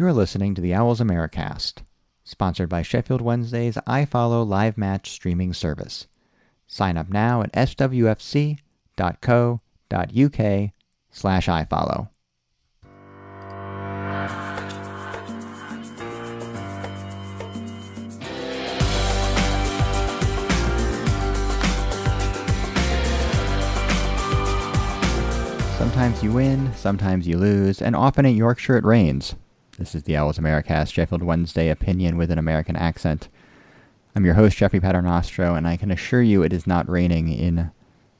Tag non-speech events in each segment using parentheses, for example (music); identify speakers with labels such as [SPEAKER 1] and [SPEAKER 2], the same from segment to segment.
[SPEAKER 1] You're listening to the Owls Americast, sponsored by Sheffield Wednesday's iFollow live match streaming service. Sign up now at swfc.co.uk slash iFollow. Sometimes you win, sometimes you lose, and often in Yorkshire it rains. This is the Owls Americast Sheffield Wednesday opinion with an American accent. I'm your host, Jeffrey Paternostro, and I can assure you it is not raining in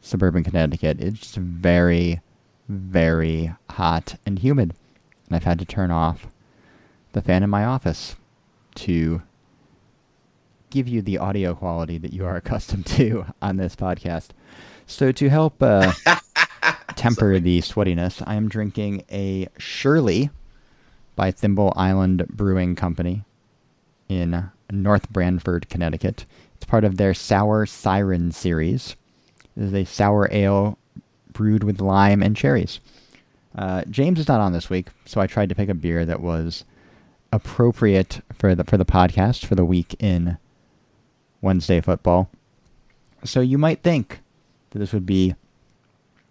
[SPEAKER 1] suburban Connecticut. It's just very, very hot and humid. And I've had to turn off the fan in my office to give you the audio quality that you are accustomed to (laughs) on this podcast. So to help uh, (laughs) temper the sweatiness, I am drinking a Shirley by Thimble Island Brewing Company in North Branford, Connecticut. It's part of their Sour Siren series. This is a sour ale brewed with lime and cherries. Uh, James is not on this week, so I tried to pick a beer that was appropriate for the for the podcast for the week in Wednesday football. So you might think that this would be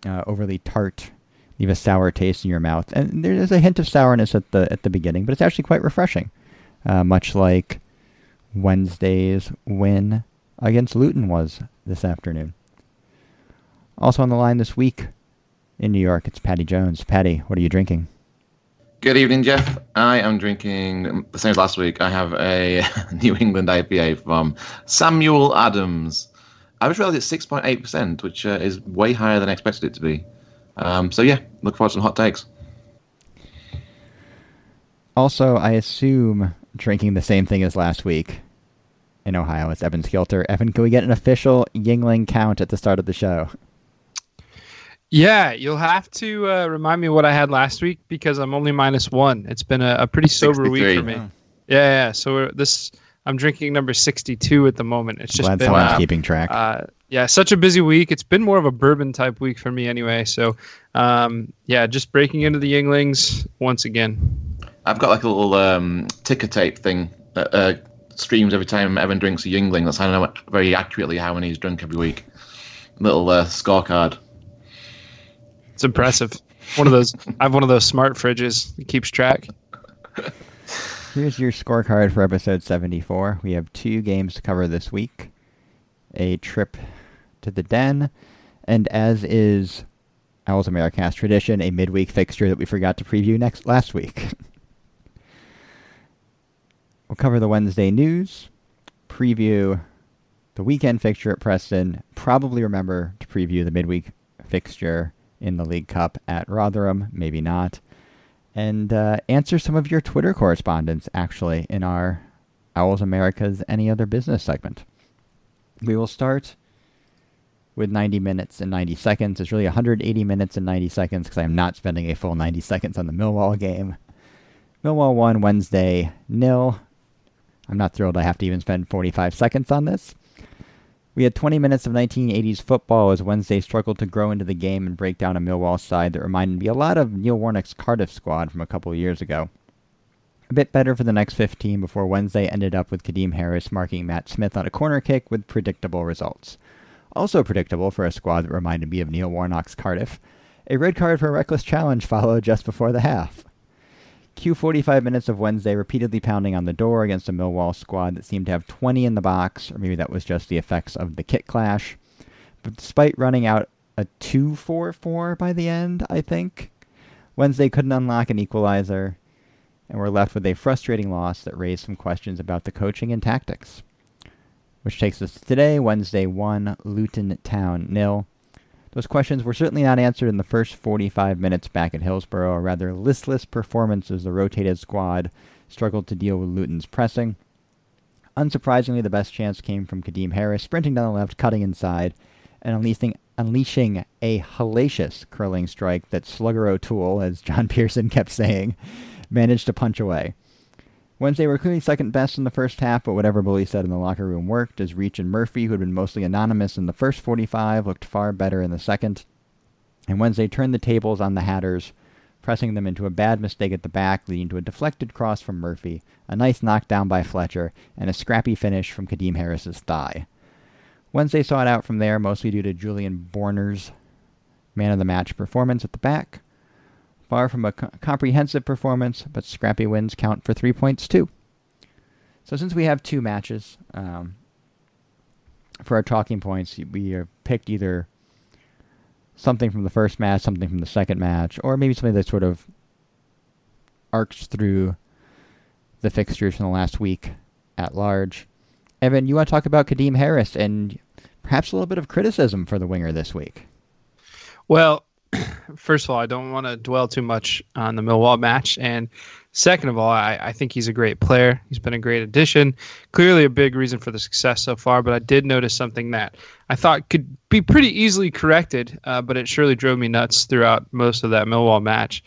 [SPEAKER 1] uh, overly tart, leave a sour taste in your mouth, and there's a hint of sourness at the at the beginning, but it's actually quite refreshing, uh, much like Wednesday's win against Luton was this afternoon. Also on the line this week in New York, it's Patty Jones. Patty, what are you drinking?
[SPEAKER 2] Good evening, Jeff. I am drinking the same as last week. I have a (laughs) New England IPA from Samuel Adams. I was realized it's 6.8%, which uh, is way higher than I expected it to be. Um, so, yeah, look forward to some hot takes.
[SPEAKER 1] Also, I assume drinking the same thing as last week in Ohio. It's Evan Skilter. Evan, can we get an official Yuengling count at the start of the show?
[SPEAKER 3] Yeah, you'll have to uh, remind me what I had last week because I'm only minus one. It's been a, a pretty sober 63. week for me. Oh. Yeah, yeah. So this, I'm drinking number 62 at the moment. It's just
[SPEAKER 1] glad
[SPEAKER 3] been,
[SPEAKER 1] someone's uh, keeping track.
[SPEAKER 3] Uh, yeah, such a busy week. It's been more of a bourbon type week for me anyway. So, um, yeah, just breaking into the Yuenglings once again.
[SPEAKER 2] I've got like a little um, ticker tape thing that uh, streams every time Evan drinks a Yuengling. That's how I know very accurately how many he's drunk every week. Little uh, scorecard.
[SPEAKER 3] It's impressive. One of those. I have one of those smart fridges that keeps track. (laughs)
[SPEAKER 1] Here's your scorecard for episode 74. We have two games to cover this week a trip to the den, and as is Owls Americast tradition, a midweek fixture that we forgot to preview next last week. (laughs) we'll cover the Wednesday news, preview the weekend fixture at Preston, probably remember to preview the midweek fixture in the League Cup at Rotherham, maybe not, and uh, answer some of your Twitter correspondence actually in our Owls America's Any Other Business segment. We will start with 90 minutes and 90 seconds. It's really 180 minutes and 90 seconds because I am not spending a full 90 seconds on the Millwall game. Millwall won Wednesday nil. I'm not thrilled I have to even spend 45 seconds on this. We had 20 minutes of 1980s football as Wednesday struggled to grow into the game and break down a Millwall side that reminded me a lot of Neil Warnock's Cardiff squad from a couple years ago. A bit better for the next 15 before Wednesday ended up with Kadeem Harris marking Matt Smith on a corner kick with predictable results. Also predictable for a squad that reminded me of Neil Warnock's Cardiff. A red card for a reckless challenge followed just before the half. Q 45 minutes of Wednesday repeatedly pounding on the door against a Millwall squad that seemed to have 20 in the box, or maybe that was just the effects of the kit clash. But despite running out a 2 4 4 by the end, I think, Wednesday couldn't unlock an equalizer, and we're left with a frustrating loss that raised some questions about the coaching and tactics. Which takes us to today, Wednesday 1, Luton Town nil. Those questions were certainly not answered in the first 45 minutes back at Hillsborough, a rather listless performance as the rotated squad struggled to deal with Luton's pressing. Unsurprisingly, the best chance came from Kadeem Harris, sprinting down the left, cutting inside, and unleashing, unleashing a hellacious curling strike that Slugger O'Toole, as John (laughs) Pearson kept saying, managed to punch away. Wednesday were clearly second best in the first half, but whatever Bully said in the locker room worked, as Reach and Murphy, who had been mostly anonymous in the first 45, looked far better in the second. And Wednesday turned the tables on the Hatters, pressing them into a bad mistake at the back, leading to a deflected cross from Murphy, a nice knockdown by Fletcher, and a scrappy finish from Kadeem Harris's thigh. Wednesday saw it out from there, mostly due to Julian Borner's man of the match performance at the back. Far from a co- comprehensive performance, but scrappy wins count for three points too. So since we have two matches um, for our talking points, we have picked either something from the first match, something from the second match, or maybe something that sort of arcs through the fixtures in the last week at large. Evan, you want to talk about Kadeem Harris and perhaps a little bit of criticism for the winger this week?
[SPEAKER 3] Well, (clears throat) first of all, I don't want to dwell too much on the Millwall match. And second of all, I, I, think he's a great player. He's been a great addition. Clearly, a big reason for the success so far. But I did notice something that I thought could be pretty easily corrected, uh, but it surely drove me nuts throughout most of that Millwall match.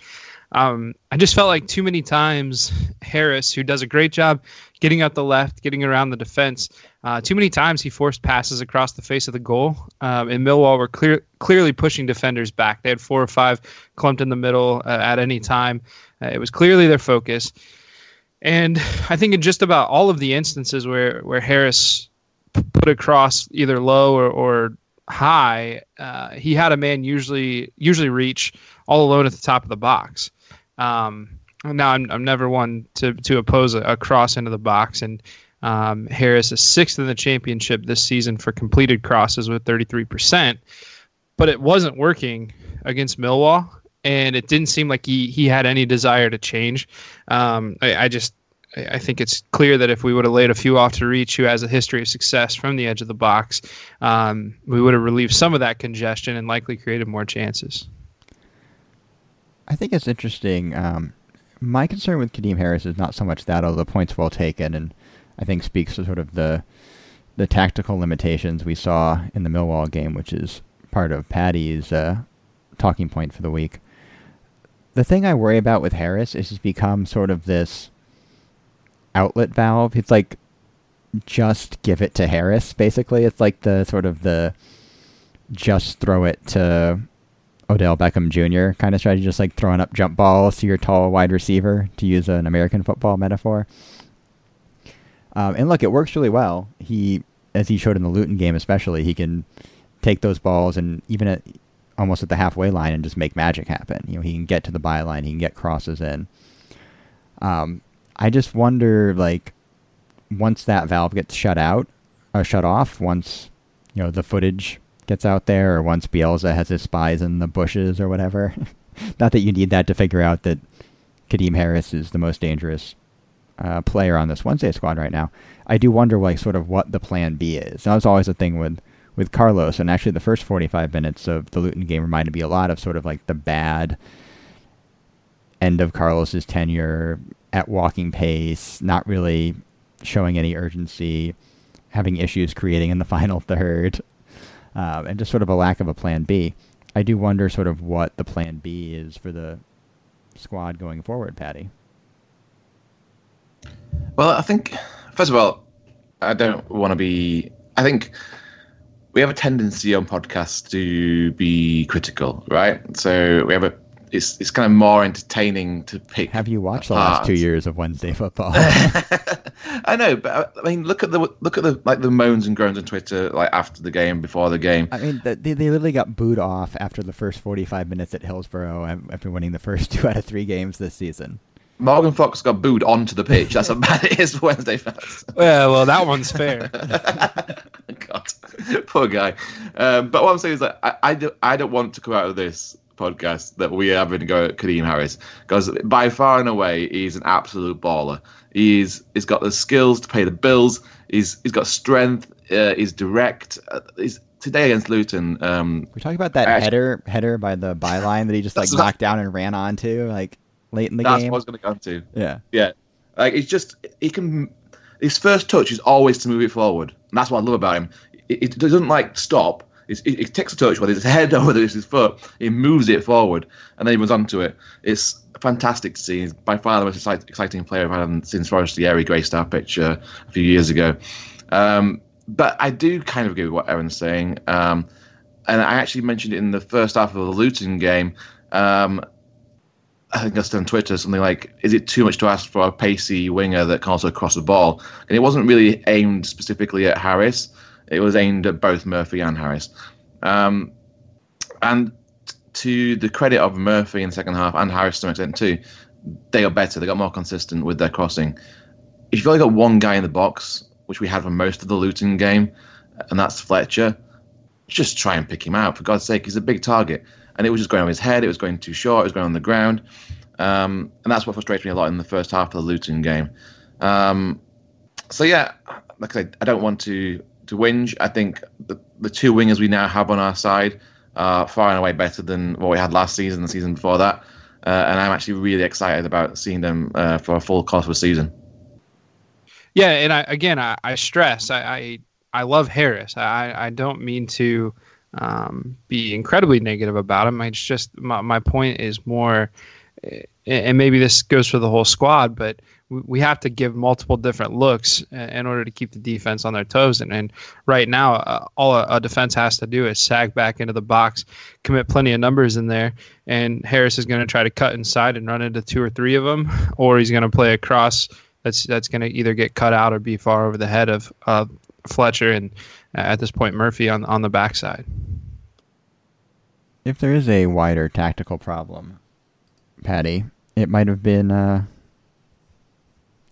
[SPEAKER 3] Um, I just felt like too many times Harris, who does a great job getting out the left, getting around the defense, uh, too many times he forced passes across the face of the goal. Um, and Millwall were clear, clearly pushing defenders back. They had four or five clumped in the middle uh, at any time. Uh, it was clearly their focus. And I think in just about all of the instances where, where Harris put across either low or, or high, uh, he had a man usually usually reach all alone at the top of the box. Um, now I'm, I'm never one to, to oppose a, a cross into the box and um, Harris is sixth in the championship this season for completed crosses with 33%, but it wasn't working against Millwall, and it didn't seem like he he had any desire to change. Um, I, I, just I think it's clear that if we would have laid a few off to reach, who has a history of success from the edge of the box, um, we would have relieved some of that congestion and likely created more chances.
[SPEAKER 1] I think it's interesting. Um, my concern with Kadeem Harris is not so much that, although the points well taken, and I think speaks to sort of the the tactical limitations we saw in the Millwall game, which is part of Patty's uh, talking point for the week. The thing I worry about with Harris is he's become sort of this outlet valve. It's like just give it to Harris, basically. It's like the sort of the just throw it to Odell Beckham Jr. kind of strategy, just like throwing up jump balls to your tall wide receiver, to use an American football metaphor. Um, and look, it works really well. He, as he showed in the Luton game, especially, he can take those balls and even at almost at the halfway line and just make magic happen. You know, he can get to the byline, he can get crosses in. Um, I just wonder, like, once that valve gets shut out, or shut off, once you know the footage gets out there, or once Bielsa has his spies in the bushes or whatever. (laughs) Not that you need that to figure out that Kadeem Harris is the most dangerous uh, player on this Wednesday squad right now. I do wonder, like, sort of what the plan B is. That was always a thing with with Carlos, and actually the first 45 minutes of the Luton game reminded me a lot of sort of like the bad end of Carlos's tenure at walking pace, not really showing any urgency, having issues creating in the (laughs) final third, uh, and just sort of a lack of a plan B. I do wonder sort of what the plan B is for the squad going forward, Patty.
[SPEAKER 2] Well, I think first of all, I don't want to be. I think we have a tendency on podcasts to be critical, right? So we have a. It's it's kind of more entertaining to pick.
[SPEAKER 1] Have you watched the last two years of Wednesday football? (laughs)
[SPEAKER 2] I know, but I mean, look at the look at the like the moans and groans on Twitter, like after the game, before the game.
[SPEAKER 1] I mean, they they literally got booed off after the first forty five minutes at Hillsborough after winning the first (laughs) two out of three games this season.
[SPEAKER 2] Morgan Fox got booed onto the pitch. That's how (laughs) bad it is for Wednesday fans.
[SPEAKER 3] Yeah, well, that one's fair. (laughs)
[SPEAKER 2] God, poor guy. Um, but what I'm saying is that I, I, do, I don't want to come out of this podcast that we are having to go at Kadeem Harris because by far and away he's an absolute baller. He's he's got the skills to pay the bills. He's he's got strength. Uh, he's direct. Uh, he's today against Luton. Um,
[SPEAKER 1] we talking about that actually, header header by the byline that he just like knocked down and ran onto. Like late in the
[SPEAKER 2] That's
[SPEAKER 1] game.
[SPEAKER 2] That's what I was going to come to.
[SPEAKER 1] Yeah.
[SPEAKER 2] Yeah. Like it's just he can. His first touch is always to move it forward, and that's what I love about him. It, it doesn't like stop. It, it, takes a touch, whether it's his head (laughs) or whether it's his foot, he moves it forward, and then he moves onto it. It's fantastic to see. He's by far the most exciting player I've had since Forestieri graced pitch uh, a few years ago. Um, but I do kind of agree with what Aaron's saying. Um, and I actually mentioned it in the first half of the Luton game. Um, I think I said on Twitter something like, "Is it too much to ask for a pacey winger that can also cross the ball?" And it wasn't really aimed specifically at Harris. It was aimed at both Murphy and Harris. Um, and to the credit of Murphy in the second half and Harris to some extent too, they got better. They got more consistent with their crossing. If you've only got one guy in the box, which we had for most of the Luton game, and that's Fletcher, just try and pick him out. For God's sake, he's a big target. And it was just going on his head. It was going too short. It was going on the ground. Um, and that's what frustrated me a lot in the first half of the Luton game. Um, so, yeah, like I said, I don't want to, to whinge. I think the, the two wingers we now have on our side are far and away better than what we had last season, the season before that. Uh, and I'm actually really excited about seeing them uh, for a full course of a season.
[SPEAKER 3] Yeah, and I, again, I, I stress I, I, I love Harris. I I don't mean to um, be incredibly negative about him. It's just my my point is more, and maybe this goes for the whole squad, but we have to give multiple different looks in order to keep the defense on their toes. And, and right now, uh, all a, a, defense has to do is sag back into the box, commit plenty of numbers in there, and Harris is going to try to cut inside and run into two or three of them, or he's going to play a cross that's that's going to either get cut out or be far over the head of uh, Fletcher and uh, at this point Murphy on on the backside.
[SPEAKER 1] If there is a wider tactical problem, Patty, it might have been uh,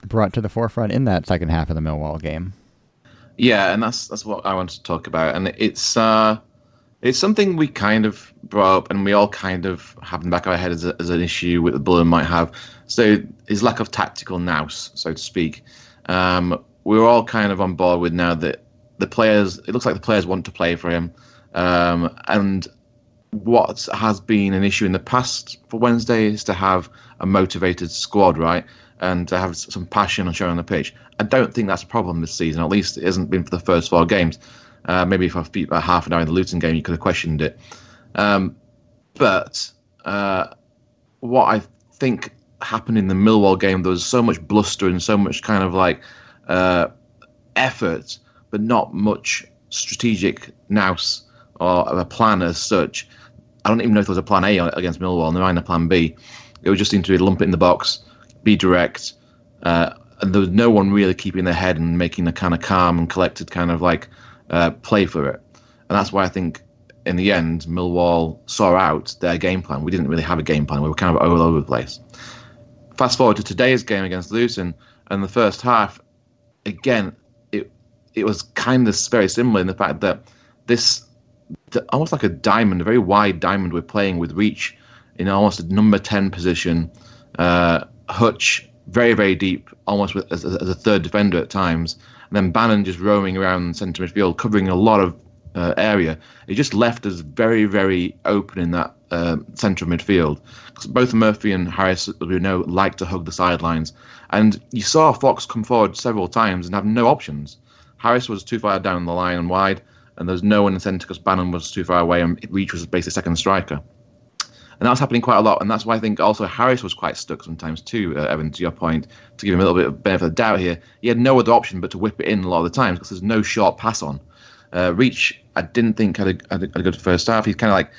[SPEAKER 1] brought to the forefront in that second half of the Millwall game.
[SPEAKER 2] Yeah, and that's that's what I want to talk about, and it's uh, it's something we kind of brought up, and we all kind of have in the back of our head as, a, as an issue with the Bullen might have. So his lack of tactical nous, so to speak. Um, we're all kind of on board with now that the players. It looks like the players want to play for him, um, and what has been an issue in the past for Wednesday is to have a motivated squad, right? And to have some passion and show on the pitch. I don't think that's a problem this season. At least it hasn't been for the first four games. Uh, maybe if I beat about half an hour in the Luton game, you could have questioned it. Um, but uh, what I think happened in the Millwall game, there was so much bluster and so much kind of like uh, effort, but not much strategic nous or a plan as such. I don't even know if there was a plan A against Millwall, there ain't a plan B. It was just seemed to be lump it in the box, be direct, uh, and there was no one really keeping their head and making a kind of calm and collected kind of like uh, play for it. And that's why I think in the end, Millwall saw out their game plan. We didn't really have a game plan. We were kind of all over the place. Fast forward to today's game against Luton, and the first half, again, it it was kind of very similar in the fact that this almost like a diamond, a very wide diamond. We're playing with reach in almost a number ten position. Uh, Hutch very very deep, almost with, as, as, a third defender at times, and then Bannon just roaming around centre midfield, covering a lot of uh, area. It just left us very very open in that centre of midfield. Both Murphy and Harris, we know, like to hug the sidelines, and you saw Fox come forward several times and have no options. Harris was too far down the line and wide and there was no one in the centre because Bannon was too far away and Reach was basically second striker. And that was happening quite a lot, and that's why I think also Harris was quite stuck sometimes too. Uh, Evan, to your point, to give him a little bit of benefit of doubt here, he had no other option but to whip it in a lot of the times because there's no short pass on. Uh, Reach, I didn't think had a, had a, good first half. He's kind of like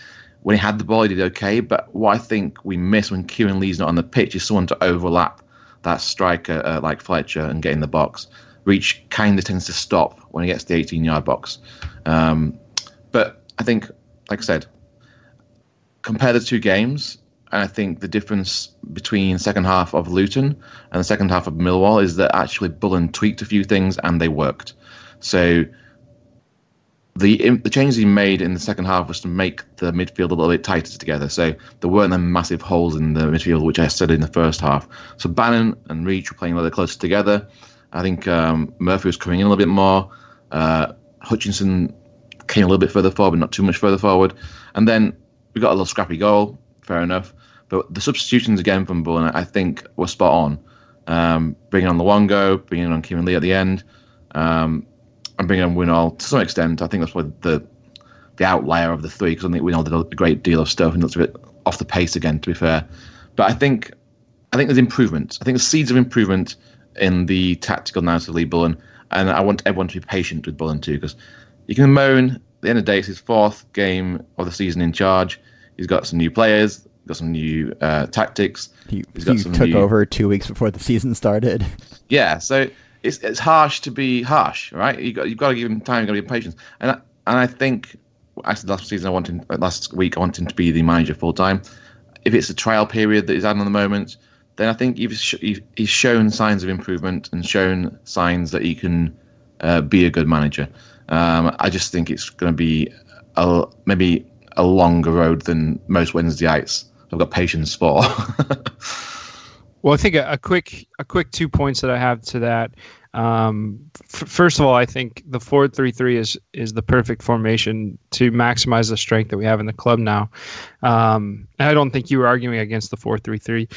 [SPEAKER 2] when he had the ball, he did okay. But what I think we miss when Kieran Lee's not on the pitch is someone to overlap that striker uh, like Fletcher and get in the box. Reach kind of tends to stop when he gets the 18 yard box. Um, but I think, like I said, compare the two games, and I think the difference between second half of Luton and the second half of Millwall is that actually Bullen tweaked a few things and they worked. So the the changes he made in the second half was to make the midfield a little bit tighter together. So there weren't the massive holes in the midfield, which I said in the first half. So Bannon and Reach were playing a little closer together. I think um, Murphy was coming in a little bit more. Uh, Hutchinson came a little bit further forward, but not too much further forward. And then we got a little scrappy goal, fair enough. But the substitutions again from Bullen, I think, were spot on. Um, bringing on Luongo, bringing on Kieran Lee at the end, um, and bringing on Winnall to some extent. I think that's probably the the outlier of the three because I think Winnall did a great deal of stuff and looks a bit off the pace again, to be fair. But I think I think there's improvement. I think the seeds of improvement in the tactical narrative of Lee Bullen, and I want everyone to be patient with Bullen too because you can moan. At the end of the day, it's his fourth game of the season in charge. He's got some new players. got some new uh, tactics.
[SPEAKER 1] He, he took new... over two weeks before the season started.
[SPEAKER 2] Yeah, so it's it's harsh to be harsh, right? You got you've got to give him time, you've got to give him patience, and I, and I think actually last season I wanted last week I wanted him to be the manager full time. If it's a trial period that he's had on the moment, then I think he's he's shown signs of improvement and shown signs that he can uh, be a good manager. Um, I just think it's going to be a, maybe a longer road than most Wednesdayites I've got patience for. (laughs)
[SPEAKER 3] well, I think a, a, quick a quick two points that I have to that. Um, f- first of all, I think the four three three is is the perfect formation to maximize the strength that we have in the club now. Um, I don't think you were arguing against the four three three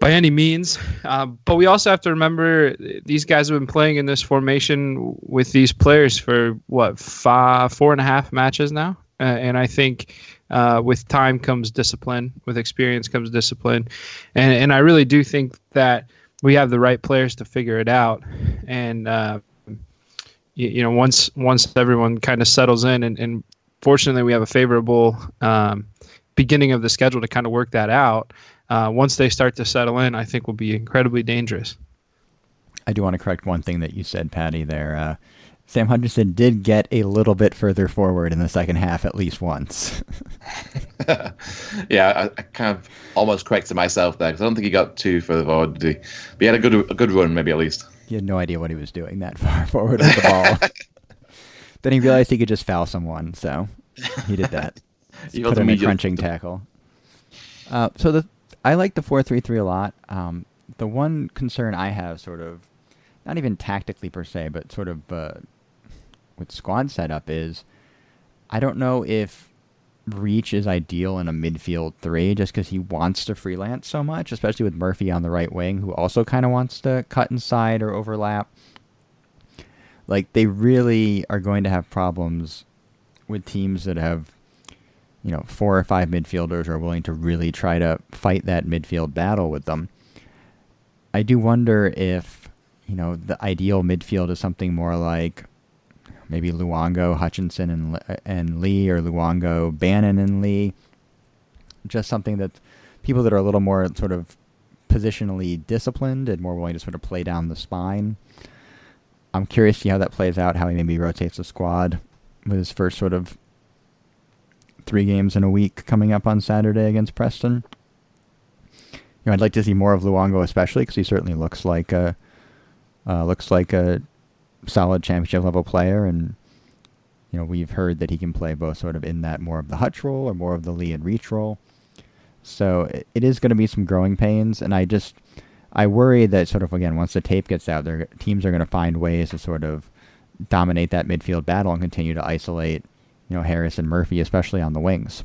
[SPEAKER 3] by any means. Uh, but we also have to remember these guys have been playing in this formation with these players for what five, four and a half matches now, uh, and I think uh, with time comes discipline, with experience comes discipline, and and I really do think that we have the right players to figure it out, and uh, you, you, know once once everyone kind of settles in, and, and fortunately we have a favorable um, beginning of the schedule to kind of work that out. Uh, once they start to settle in, I think will be incredibly dangerous.
[SPEAKER 1] I do want to correct one thing that you said, Patty. There, uh, Sam Hutchinson did get a little bit further forward in the second half at least once. (laughs)
[SPEAKER 2] yeah, I, I, kind of almost corrected myself there because I don't think he got too further forward. Did he? But he had a good a good run, maybe at least.
[SPEAKER 1] He had no idea what he was doing that (laughs) far forward with the ball. (laughs) then he realized he could just foul someone, so he did that. he put him in a crunching tackle. Uh, so the I like the four three three a lot. Um, the one concern I have, sort of, not even tactically per se, but sort of uh, with squad setup is I don't know if Reach is ideal in a midfield three just because he wants to freelance so much, especially with Murphy on the right wing, who also kind of wants to cut inside or overlap. Like, they really are going to have problems with teams that have, you know, four or five midfielders are willing to really try to fight that midfield battle with them. I do wonder if, you know, the ideal midfield is something more like maybe Luongo, Hutchinson, and and Lee, or Luongo, Bannon, and Lee. Just something that people that are a little more sort of positionally disciplined and more willing to sort of play down the spine. I'm curious to see how that plays out, how he maybe rotates the squad with his first sort of three games in a week coming up on Saturday against Preston. You know, I'd like to see more of Luongo, especially because he certainly looks like a uh, looks like a solid championship level player, and you know we've heard that he can play both sort of in that more of the Hutch role or more of the Lee and Reach role. So it, it is going to be some growing pains, and I just I worry that sort of again once the tape gets out, their teams are going to find ways to sort of dominate that midfield battle and continue to isolate you know Harris and Murphy, especially on the wings.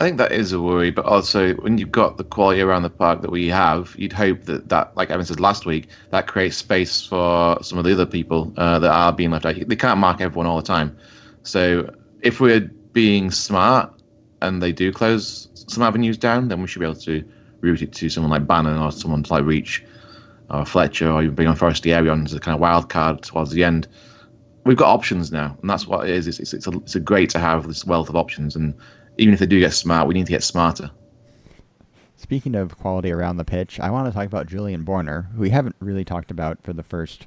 [SPEAKER 2] I think that is a worry, but also when you've got the quality around the park that we have, you'd hope that that, like Evan said last week, that creates space for some of the other people uh, that are being left out. They can't mark everyone all the time. So if we're being smart and they do close some avenues down, then we should be able to route it to someone like Bannon or someone like Reach or Fletcher or even bring on Forestieri on as a kind of wild card towards the end. We've got options now, and that's what it is. It's, it's, it's, a, it's a great to have this wealth of options, and even if they do get smart, we need to get smarter.
[SPEAKER 1] Speaking of quality around the pitch, I want to talk about Julian Borner, who we haven't really talked about for the first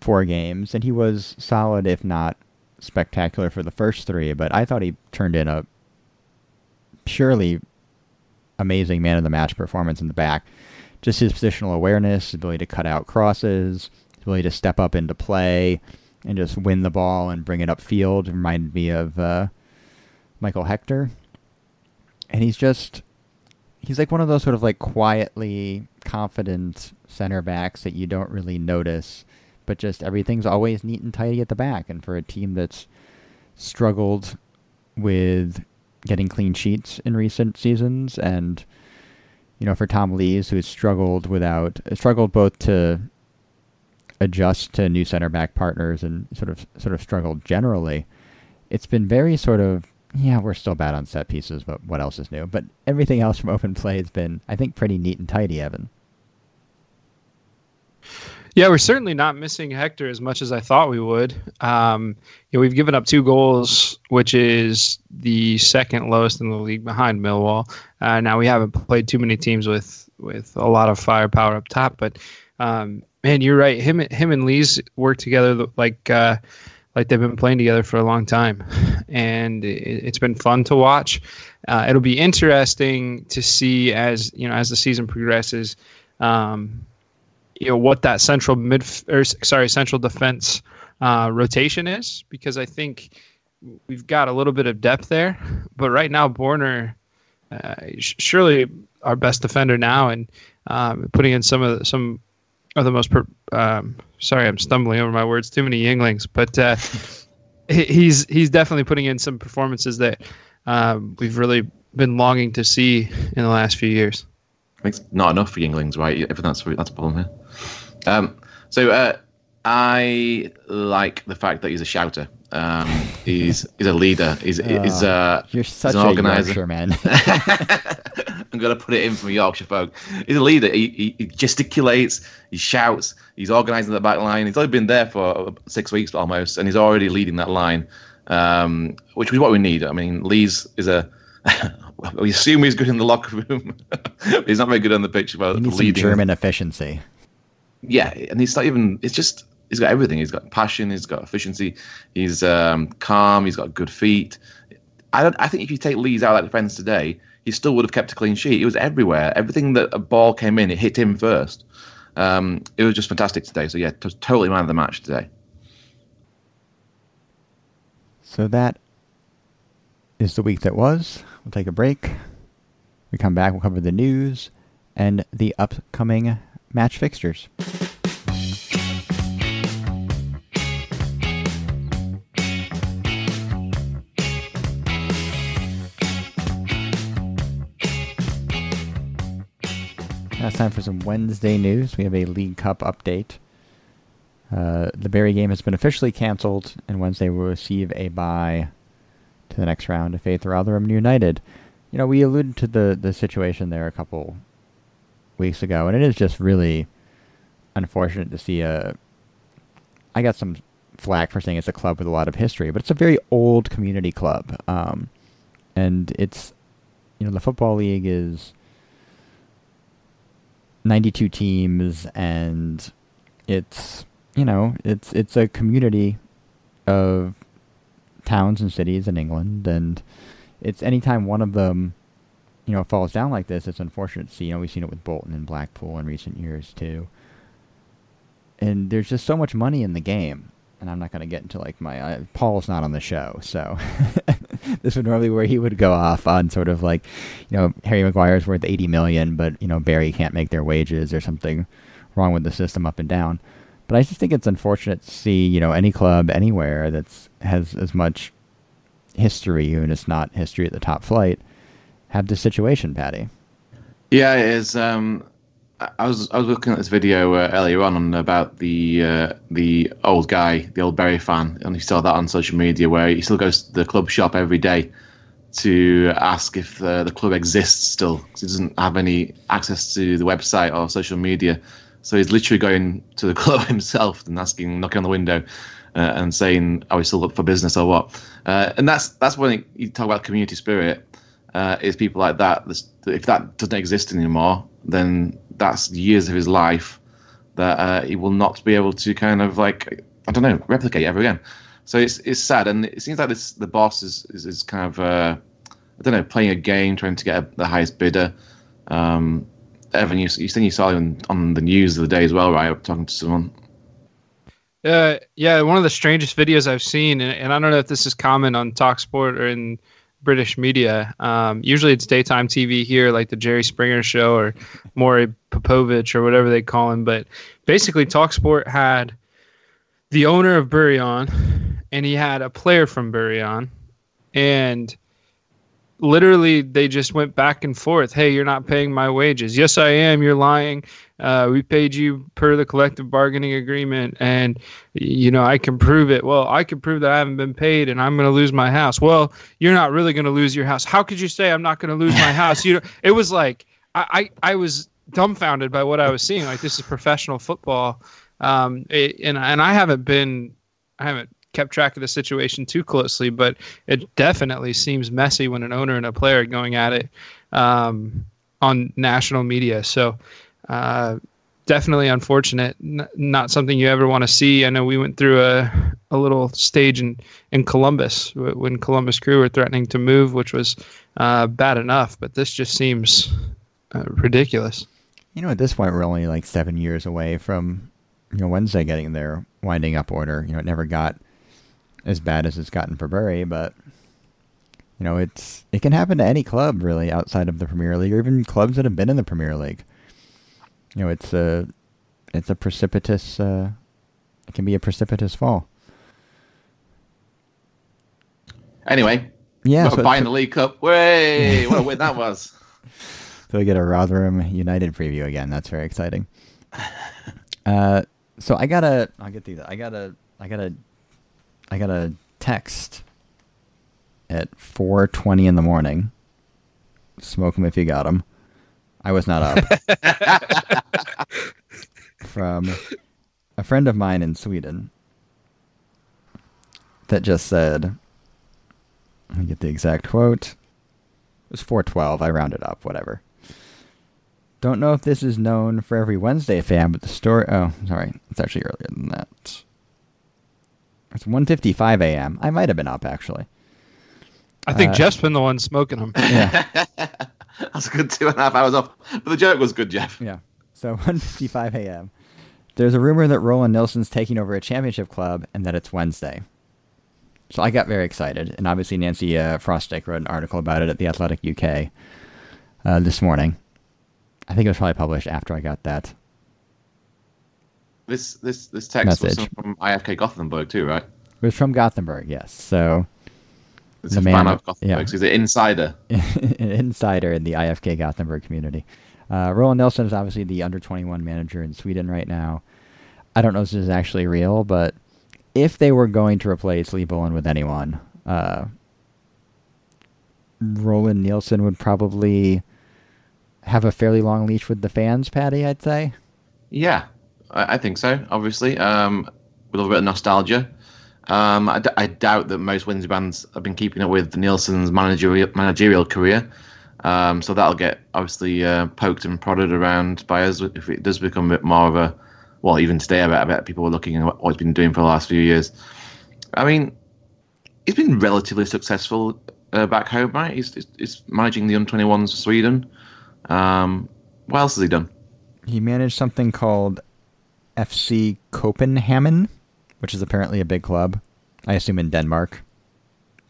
[SPEAKER 1] four games, and he was solid, if not spectacular, for the first three. But I thought he turned in a purely amazing man of the match performance in the back. Just his positional awareness, his ability to cut out crosses, his ability to step up into play and just win the ball and bring it upfield reminded me of uh, Michael Hector. And he's just he's like one of those sort of like quietly confident center backs that you don't really notice, but just everything's always neat and tidy at the back. And for a team that's struggled with getting clean sheets in recent seasons, and you know, for Tom Lees, who's struggled without struggled both to adjust to new center back partners and sort of sort of struggled generally, it's been very sort of yeah, we're still bad on set pieces, but what else is new? But everything else from open play has been, I think, pretty neat and tidy, Evan.
[SPEAKER 3] Yeah, we're certainly not missing Hector as much as I thought we would. Um, you know, we've given up two goals, which is the second lowest in the league behind Millwall. Uh, now we haven't played too many teams with with a lot of firepower up top, but um, man, you're right. Him him and Lees work together like uh, like they've been playing together for a long time, and it, has been fun to watch. Uh, it'll be interesting to see as you know as the season progresses. Um, you know what that central mid or sorry central defense uh, rotation is because I think we've got a little bit of depth there, but right now Borner uh, surely our best defender now and um, putting in some of the, some of the most per, um, sorry I'm stumbling over my words too many Yuenglings but uh, (laughs) he's he's definitely putting in some performances that um, we've really been longing to see in the last few years.
[SPEAKER 2] It's not enough for Yuenglings, right? If that's that's a problem here. Um, so uh, I like the fact that he's a shouter. Um, he's he's a leader. He's (laughs) oh, he's, uh,
[SPEAKER 1] you're such an organizer, man. (laughs)
[SPEAKER 2] I'm gonna put it in from Yorkshire folk. He's a leader. He, he, he gesticulates. He shouts. He's organising the back line. He's only been there for six weeks almost, and he's already leading that line, um, which is what we need. I mean, Lees is a (laughs) we assume he's good in the locker room. he's not very good on the pitch. About leading.
[SPEAKER 1] German efficiency
[SPEAKER 2] yeah, and he's not even. It's just he's got everything. He's got passion. He's got efficiency. He's um, calm. He's got good feet. I don't. I think if you take Lees out of that defense today, he still would have kept a clean sheet. He was everywhere. Everything that a ball came in, it hit him first. Um, it was just fantastic today. So yeah, t- totally man of the match today.
[SPEAKER 1] So that is the week that was. We'll take a break. We come back. We'll cover the news and the upcoming match fixtures. Time for some Wednesday news. We have a League Cup update. Uh, the Bury game has been officially canceled, and Wednesday will receive a bye to the next round to Faith Rotherham United. You know, we alluded to the, the situation there a couple weeks ago, and it is just really unfortunate to see a. I got some flack for saying it's a club with a lot of history, but it's a very old community club, um, and it's you know the football league is 92 teams and it's you know it's it's a community of towns and cities in England and it's anytime one of them you know, falls down like this, it's unfortunate to see. You know, we've seen it with Bolton and Blackpool in recent years too. And there's just so much money in the game, and I'm not going to get into like my uh, Paul's not on the show, so (laughs) (laughs) this would normally where he would go off on sort of like, you know, Harry Maguire's worth 80 million, but you know Bury can't make their wages or something wrong with the system up and down. But I just think it's unfortunate to see you know any club anywhere that's has as much history and it's not history at the top flight have this situation, Patty.
[SPEAKER 2] Yeah, is. Um, I was I was looking at this video uh, earlier on about the uh, the old guy, the old Bury fan, and he saw that on social media where he still goes to the club shop every day to ask if uh, the club exists still because he doesn't have any access to the website or social media. So he's literally going to the (laughs) club himself and asking, knocking on the window, uh, and saying, "Are we still up for business or what?" Uh, and that's that's when you talk about community spirit uh, is people like that. If that doesn't exist anymore, then that's years of his life that uh, he will not be able to kind of like I don't know replicate ever again. So it's it's sad, and it seems like this the boss is is, is kind of uh, I don't know playing a game, trying to get a, the highest bidder. Um, Evan, you you think you saw him on the news of the day as well, right? Talking to someone.
[SPEAKER 3] Uh, yeah, one of the strangest videos I've seen, and, and I don't know if this is common on Talksport or in British media. Um, usually it's daytime TV here, like the Jerry Springer show or Maury Popovich or whatever they call him. But basically, Talksport had the owner of Bury on, and he had a player from Bury on, and literally they just went back and forth. Hey, you're not paying my wages. Yes, I am. You're lying. Uh, we paid you per the collective bargaining agreement, and you know I can prove it. Well, I can prove that I haven't been paid, and I'm going to lose my house. Well, you're not really going to lose your house. How could you say I'm not going to lose my house? You know, it was like I, I I was dumbfounded by what I was seeing. Like this is professional football. Um, it, and and I haven't been, I haven't kept track of the situation too closely, but it definitely seems messy when an owner and a player are going at it um, on national media. So. Uh, definitely unfortunate. N- not something you ever want to see. I know we went through a, a little stage in, in Columbus when Columbus Crew were threatening to move, which was uh, bad enough, but this just seems uh, ridiculous.
[SPEAKER 1] You know, at this point, we're only like seven years away from you know Wednesday getting their winding up order. You know, it never got as bad as it's gotten for Bury, but you know, it's it can happen to any club really outside of the Premier League, or even clubs that have been in the Premier League. You know, it's a it's a precipitous. Uh, it can be a precipitous fall.
[SPEAKER 2] Anyway,
[SPEAKER 1] yeah,
[SPEAKER 2] so buying the League Cup. Way, what a win that was! (laughs) (laughs)
[SPEAKER 1] So we get a Rotherham United preview again. That's very exciting. (laughs) Uh, so I gotta, I'll get these. I gotta, I gotta, I got a text at 4:20 in the morning. Smoke them if you got them. I was not up. (laughs) from a friend of mine in Sweden that just said, let me get the exact quote. It was 412. I rounded up, whatever. Don't know if this is known for every Wednesday fan, but the story. Oh, sorry. It's actually earlier than that. It's 1:55 a.m. I might have been up actually.
[SPEAKER 3] I think uh, Jeff's been the one smoking them. (laughs)
[SPEAKER 2] Yeah. (laughs) That's a good two and a half hours off. But the joke was good, Jeff.
[SPEAKER 1] Yeah. So (laughs) 1:55 a.m. There's a rumor that Roland Nilsson's taking over a championship club and that it's Wednesday. So I got very excited, and obviously Nancy uh, Frostick wrote an article about it at the Athletic UK uh, this morning. I think it was probably published after I got that.
[SPEAKER 2] This this this text Message. was from IFK Gothenburg too, right?
[SPEAKER 1] It was from Gothenburg, yes. So
[SPEAKER 2] it's the a man, fan of Gothenburg. Yeah. he's an insider. (laughs)
[SPEAKER 1] an insider in the IFK Gothenburg community. Uh, Roland Nilsson is obviously the under 21 manager in Sweden right now. I don't know if this is actually real, but if they were going to replace Lee Bullen with anyone, uh, Roland Nilsson would probably have a fairly long leash with the fans, Patty, I'd say.
[SPEAKER 2] Yeah, I, I think so, obviously. Um, with a little bit of nostalgia. Um, I, d- I doubt that most Windsor bands have been keeping up with Nilsson's managerial, managerial career. Um, so that'll get obviously uh, poked and prodded around by us if it does become a bit more of a, well, even today, I bet, I bet people are looking at what he's been doing for the last few years. I mean, he's been relatively successful uh, back home, right? He's, he's, he's managing the under 21s for Sweden. Um, what else has he done?
[SPEAKER 1] He managed something called FC Copenhagen which is apparently a big club. I assume in Denmark,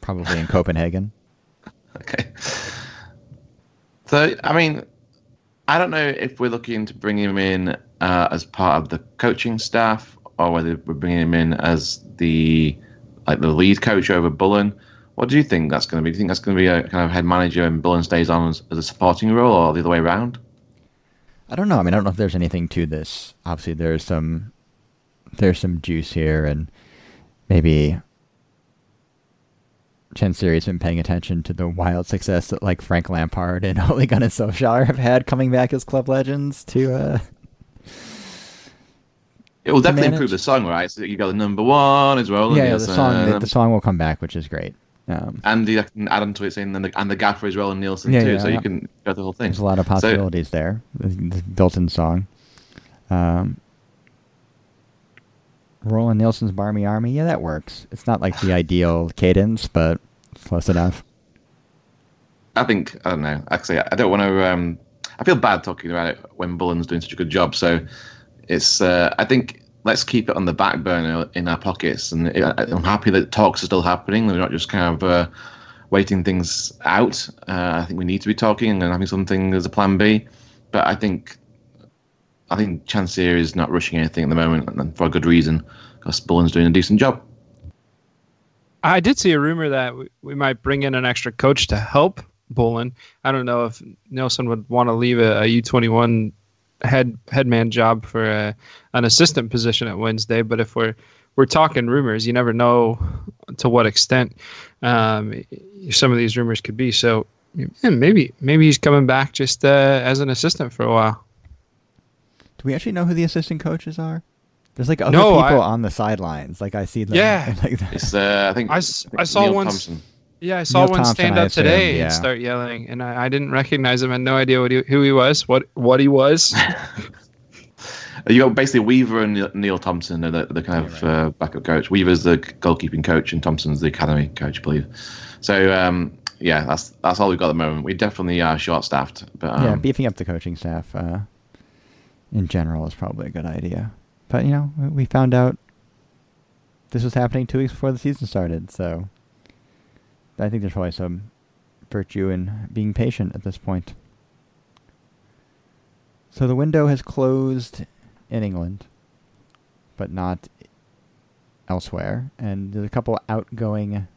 [SPEAKER 1] probably in (laughs) Copenhagen.
[SPEAKER 2] Okay. So, I mean, I don't know if we're looking to bring him in uh, as part of the coaching staff or whether we're bringing him in as the like the lead coach over Bullen. What do you think that's going to be? Do you think that's going to be a kind of head manager and Bullen stays on as, as a supporting role or the other way around?
[SPEAKER 1] I don't know. I mean, I don't know if there's anything to this. Obviously, there's some there's some juice here, and maybe Chansiri's been paying attention to the wild success that like Frank Lampard and (laughs) Ole Gunnar Solskjaer have had coming back as club legends to. Uh,
[SPEAKER 2] it will definitely manage. improve the song, right? So you got the number one as well.
[SPEAKER 1] Yeah, yeah the song the, the, song will come back, which is great. Um,
[SPEAKER 2] and you can add on to it saying and the, and the gaffer as well and Nilsson yeah, too, yeah, so yeah. you can go the whole thing.
[SPEAKER 1] There's a lot of possibilities so, there. The, built-in song. Um, Roland Nilsson's Barmy Army, yeah, that works. It's not like the (sighs) ideal cadence, but it's close enough.
[SPEAKER 2] I think I don't know. Actually, I don't want to. Um, I feel bad talking about it when Bullen's doing such a good job. So it's. Uh, I think let's keep it on the back burner in our pockets. And I'm happy that talks are still happening. We're not just kind of uh, waiting things out. Uh, I think we need to be talking and having something as a plan B. But I think I think Chansiri is not rushing anything at the moment, and for a good reason, because Bullen's doing a decent job.
[SPEAKER 3] I did see a rumor that we, might bring in an extra coach to help Bullen. I don't know if Nilsson would want to leave a a U21 head headman job for a, an assistant position at Wednesday, but if we're we're talking rumors, you never know to what extent um, some of these rumors could be. So maybe maybe he's coming back just uh, as an assistant for a while.
[SPEAKER 1] Do we actually know who the assistant coaches are? There's like other
[SPEAKER 3] No,
[SPEAKER 1] people
[SPEAKER 3] I-
[SPEAKER 1] on the sidelines. Like I see them.
[SPEAKER 3] Yeah.
[SPEAKER 1] Like, (laughs)
[SPEAKER 2] It's uh, I think
[SPEAKER 3] I saw
[SPEAKER 2] Neil
[SPEAKER 3] one.
[SPEAKER 2] Thompson.
[SPEAKER 3] Yeah, I saw
[SPEAKER 1] Neil
[SPEAKER 3] one
[SPEAKER 1] Thompson,
[SPEAKER 3] stand
[SPEAKER 1] I
[SPEAKER 3] up
[SPEAKER 1] assume,
[SPEAKER 3] today
[SPEAKER 1] yeah.
[SPEAKER 3] and start yelling, and I, I didn't recognize him. I had no idea what he, who he was, what what he was. (laughs)
[SPEAKER 2] You got basically Weaver and Neil- Neil Thompson are the, the kind
[SPEAKER 1] Yeah,
[SPEAKER 2] of uh, backup coach. Weaver's the goalkeeping coach, and Thompson's the academy coach, I believe. So um, yeah, that's that's all we've got at the moment. We definitely are short staffed, but um,
[SPEAKER 1] yeah, beefing up the coaching staff uh, in general is probably a good idea. But you know, we- we found out this was happening two weeks before the season started, so I think there's probably some virtue in being patient at this point. So the window has closed in England, but not elsewhere, and there's a couple outgoing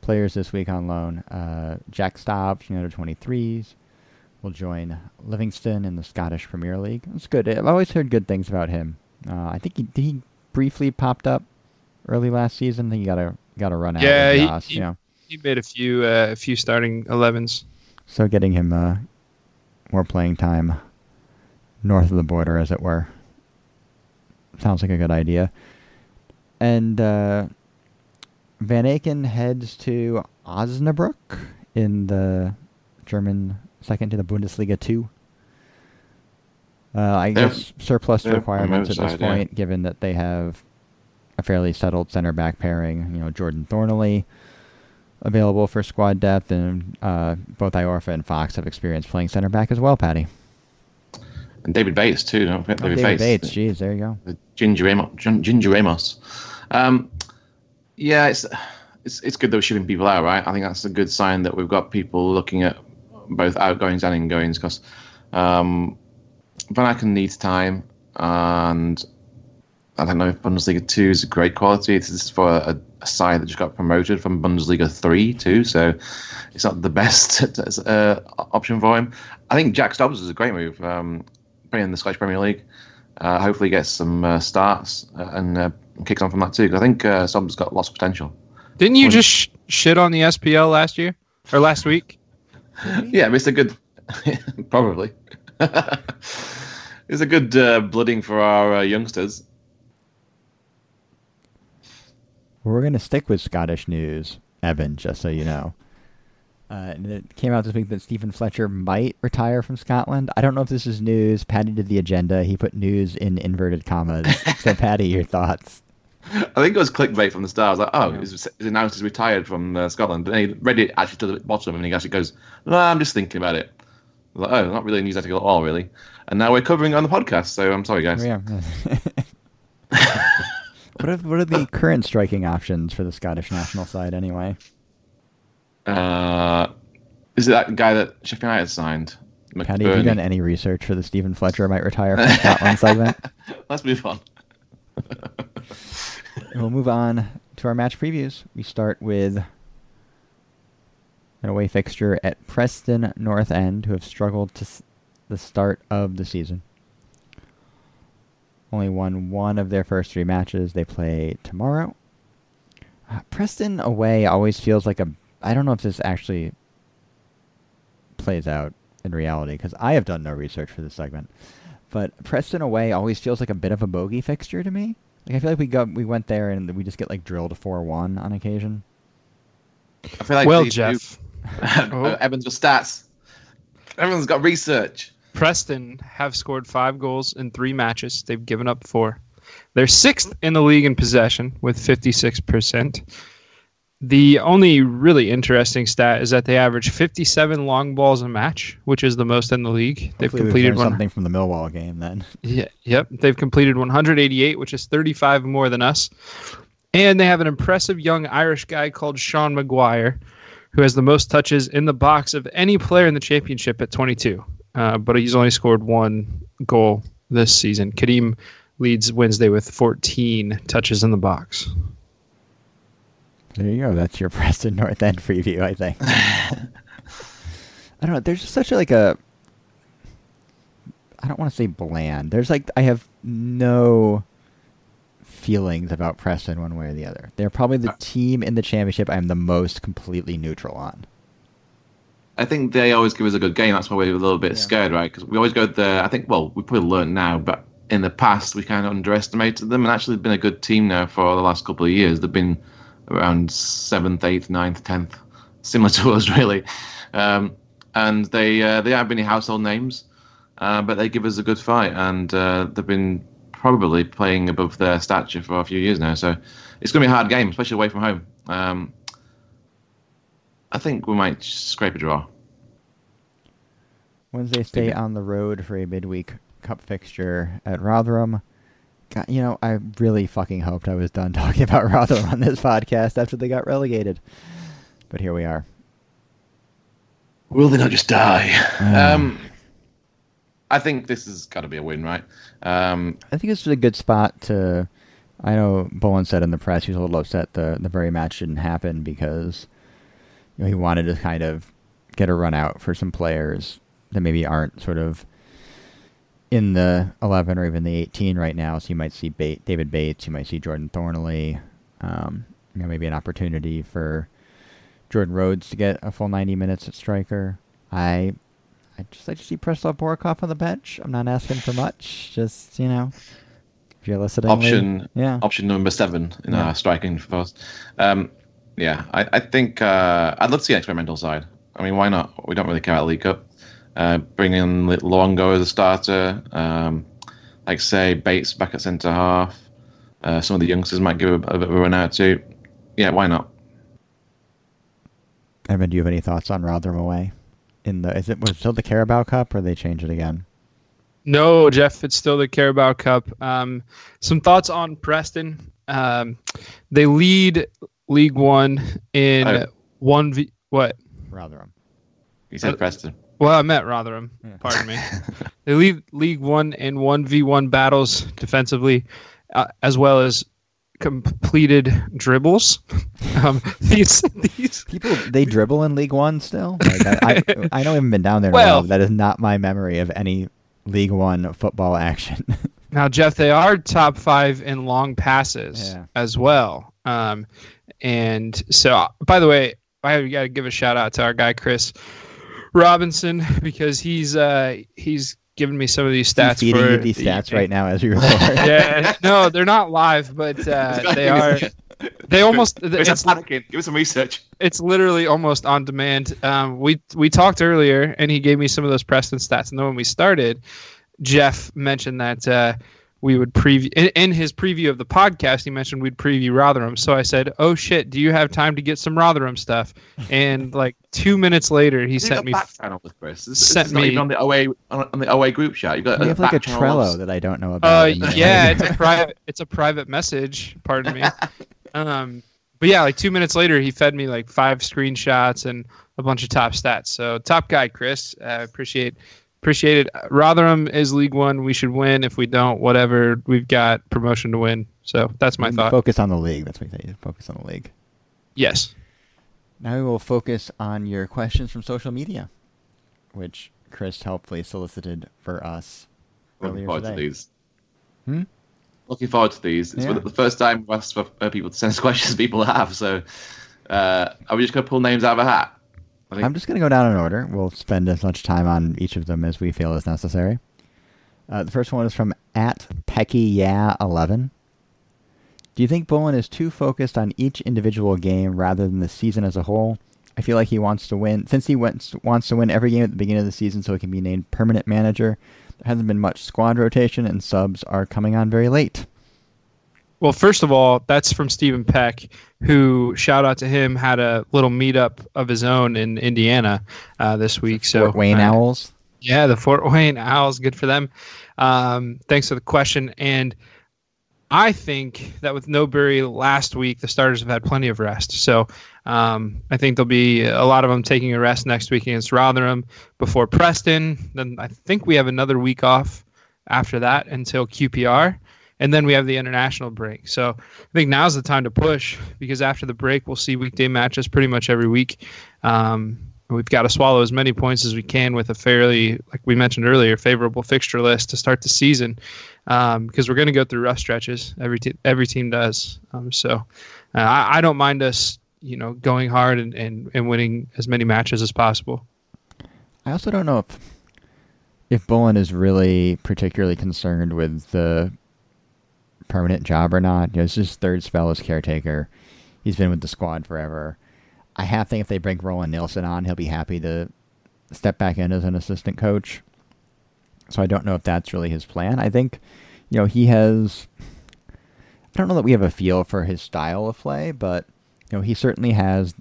[SPEAKER 1] players this week on loan. Uh, Jack Stobbs, the under 23s, will join Livingston in the Scottish Premier League. It's good. I've always heard good things about him. Uh, I think he he briefly popped up early last season. I think he got a got a run out
[SPEAKER 3] Yeah, he- he-
[SPEAKER 1] you know.
[SPEAKER 3] He made a few uh, a few starting 11s.
[SPEAKER 1] So getting him uh, more playing time north of the border, as it were, sounds like a good idea. And uh, Van Aken heads to Osnabrück in the German second to the Bundesliga two. Uh, I
[SPEAKER 2] They're-
[SPEAKER 1] guess surplus requirements at this
[SPEAKER 2] promoted yeah.
[SPEAKER 1] point, given that they have a fairly settled center back pairing. You know, Jordan Thornley available for squad depth, and uh, both Iorfa and Fox have experience playing center back as well. Patty,
[SPEAKER 2] and David Bates too. Don't forget
[SPEAKER 1] Oh,
[SPEAKER 2] David,
[SPEAKER 1] David
[SPEAKER 2] Bates.
[SPEAKER 1] Bates. Jeez, there you go.
[SPEAKER 2] the Ginger Amos. Ginger Amos. Um, yeah, it's it's it's good that we're shipping people out, right? I think that's a good sign that we've got people looking at both outgoings and ingoings because um, Van Aken needs time, and I don't know if Bundesliga two is a great quality. This is for a, a side that just got promoted from Bundesliga three too, so it's not the best (laughs) uh, option for him. I think Jack Stobbs is a great move. Um, playing in the Scottish Premier League. Uh, hopefully, gets some uh, starts uh, and uh, kicks on from that too. 'cause I think uh, Stobbs got lots of potential.
[SPEAKER 3] Didn't you just sh- shit on the SPL last year or last week? (laughs)
[SPEAKER 2] Yeah, it's a good, (laughs) probably. it's a good uh, blooding for our uh, youngsters.
[SPEAKER 1] Well, we're going to stick with Scottish news, Evan, just so you know. Uh, and it came out this week that Steven Fletcher might retire from Scotland. I don't know if this is news. Patty did the agenda. He put news in inverted commas. so, (laughs) Patty, your thoughts?
[SPEAKER 2] I think it was clickbait from the start. I was like, oh,
[SPEAKER 1] Yeah.
[SPEAKER 2] he's, announced he's retired from uh, Scotland. And he read it actually to the bottom and he actually goes, no, I'm just thinking about it. I was like, oh, not really a news article at all, really. And now we're covering it on the podcast, so I'm sorry, guys.
[SPEAKER 1] Yeah. (laughs) (laughs) what, are, what are the current striking options for the Scottish national side, anyway?
[SPEAKER 2] Uh, is it that guy that Sheffield United signed?
[SPEAKER 1] Patty, have you done any research for the Steven Fletcher might retire from Scotland segment? (laughs)
[SPEAKER 2] Let's move on.
[SPEAKER 1] And (laughs) we'll move on to our match previews. We start with an away fixture at Preston North End, who have struggled to s- the start of the season. Only won one of their first three matches. They play tomorrow. Uh, Preston away always feels like a. I don't know if this actually plays out in reality because I have done no research for this segment. But Preston away always feels like a bit of a bogey fixture to me. Like I feel like we got we went there and we just get like drilled four one on occasion.
[SPEAKER 2] I feel like
[SPEAKER 3] well,
[SPEAKER 2] they do-
[SPEAKER 3] Jeff, Oh. (laughs)
[SPEAKER 2] Evans with stats. Everyone's got research.
[SPEAKER 3] Preston have scored five goals in three matches. They've given up four. They're sixth in the league in possession with 56%. The only really interesting stat is that they average 57 long balls a match, which is the most in the league. They've
[SPEAKER 1] Hopefully we've
[SPEAKER 3] completed one.
[SPEAKER 1] something from the Millwall game then.
[SPEAKER 3] Yeah, yep. They've completed 188, which is 35 more than us. And they have an impressive young Irish guy called Sean Maguire, who has the most touches in the box of any player in the championship at 22. Uh, but he's only scored one goal this season. Kadeem leads Wednesday with 14 touches in the box.
[SPEAKER 1] There you go. That's your (laughs) Preston North End preview, I think. (laughs) I don't know. There's just such a, like a. I don't want to say bland. There's like I have no feelings about Preston one way or the other. They're probably the team in the championship I'm the most completely neutral on.
[SPEAKER 2] I think they always give us a good game. That's why we're a little bit
[SPEAKER 1] Yeah.
[SPEAKER 2] scared, right? Because we always go there. I think, well, we probably learned now, but in the past we kind of underestimated them, and actually been a good team now for the last couple of years. They've been around seventh, eighth, ninth, tenth, similar (laughs) to us really, um, and they uh, they been any household names, uh, but they give us a good fight, and uh, they've been probably playing above their stature for a few years now. So it's going to be a hard game, especially away from home. Um, I think we might scrape a draw.
[SPEAKER 1] Wednesday stay on the road for a midweek cup fixture at Rotherham. God, you know, I really fucking hoped I was done (laughs) talking about Rotherham on this podcast after they got relegated. But here we are.
[SPEAKER 2] Will they not just die? (sighs) um, I think this has got to be a win, right? Um,
[SPEAKER 1] I think it's a good spot to. I know Bullen said in the press he was a little upset the the Bury match didn't happen because you know, he wanted to kind of get a run out for some players that maybe aren't sort of in the 11 or even the 18 right now. So you might see David Bates, you might see Jordan Thornley, um, you know, maybe an opportunity for Jordan Rhodes to get a full 90 minutes at striker. I I just like to see Preslav Borkov on the bench. I'm not asking for much. Just you know, if you're listening,
[SPEAKER 2] option yeah, option number seven in yeah. our striking post. Um, yeah, I, I think uh, I'd love to see an experimental side. I mean, why not? We don't really care about League Cup. Uh, bring in Luongo as a starter. Um, like say Bates back at centre half. Uh, some of the youngsters might give a, a, bit of a run out too. Yeah, why not?
[SPEAKER 1] Evan, do you have any thoughts on Rotherham away? In the is it was it still the Carabao Cup or they change it again?
[SPEAKER 3] No, Jeff, it's still the Carabao Cup. Um, some thoughts on Preston. Um, they lead League One in one v what?
[SPEAKER 1] Rotherham.
[SPEAKER 2] You said uh, Preston.
[SPEAKER 3] Well, I meant Rotherham. Yeah. Pardon me. (laughs) they lead League One in one v one battles defensively, uh, as well as completed dribbles. (laughs) um,
[SPEAKER 1] these, these people they dribble in League One still. Like, I, I, (laughs) I know I haven't been down there. Well, that is not my memory of any League One football action.
[SPEAKER 3] now, Jeff, they are top five in long passes yeah. as well. Um, and so, by the way, I got to give a shout out to our guy Chris Robinson (laughs) because he's uh, he's giving me some of these stats.
[SPEAKER 1] He's feeding for, you these stats right now as we record. (laughs)
[SPEAKER 3] yeah, no, they're not live, but uh, they are. They almost.
[SPEAKER 2] It's, panicking. Give us some research.
[SPEAKER 3] It's literally almost on demand. Um, we we talked earlier, and he gave me some of those Preston stats. And then when we started, Jeff mentioned that uh, we would preview in, in, his preview of the podcast he mentioned we'd preview rotherham. So i said oh shit do you have time to get some rotherham stuff? And like two minutes later he sent me
[SPEAKER 2] channel with chris. This, sent this me on the OA on the OA group chat. You got
[SPEAKER 1] we have like a trello that i don't know about
[SPEAKER 3] uh, yeah it's a (laughs) private it's a private message pardon me. Um but yeah like two minutes later he fed me like five screenshots and a bunch of top stats. So top guy chris. I uh, appreciate appreciate it. Rotherham is League One. We should win. If we don't, whatever. We've got promotion to win. So that's my thought.
[SPEAKER 1] Focus on the league. That's what you say. Focus on the league.
[SPEAKER 3] Yes.
[SPEAKER 1] Now we will focus on your questions from social media, which Chris helpfully solicited for us.
[SPEAKER 2] Looking forward
[SPEAKER 1] today.
[SPEAKER 2] to these.
[SPEAKER 1] Hmm?
[SPEAKER 2] Looking forward to these. It's yeah. the first time we've asked for people to send us (laughs) questions people have. So uh, are we just going to pull names out of a hat?
[SPEAKER 1] I'm just going to go down in order. We'll spend as much time on each of them as we feel is necessary. Uh, the first one is from at Pecky Yeah 11. Do you think Bullen is too focused on each individual game rather than the season as a whole? I feel like he wants to win. Since he wants, wants to win every game at the beginning of the season so he can be named permanent manager, there hasn't been much squad rotation and subs are coming on very late.
[SPEAKER 3] Well, first of all, that's from Stephen Peck, who shout out to him had a little meetup of his own in Indiana uh, this week. So
[SPEAKER 1] Fort Wayne
[SPEAKER 3] uh,
[SPEAKER 1] Owls.
[SPEAKER 3] Yeah, the Fort (laughs) Wayne Owls. Good for them. Um, thanks for the question. And I think that with Newbury last week, the starters have had plenty of rest. So um, I think there'll be a lot of them taking a rest next week against Rotherham before Preston. Then I think we have another week off after that until QPR and then we have the international break. So I think now's the time to push because after the break, we'll see weekday matches pretty much every week. Um, we've got to swallow as many points as we can with a fairly, like we mentioned earlier, favorable fixture list to start the season um, because we're going to go through rough stretches. Every every team does. Um, so uh, I, I don't mind us, you know, going hard and, and, and winning as many matches as possible.
[SPEAKER 1] I also don't know if if Bullen is really particularly concerned with the permanent job or not. You know, it's his third spell as caretaker. He's been with the squad forever. I have think if they bring Roland Nilsson on, he'll be happy to step back in as an assistant coach. So I don't know if that's really his plan. I think, you know, he has. I don't know that we have a feel for his style of play, but you know, he certainly has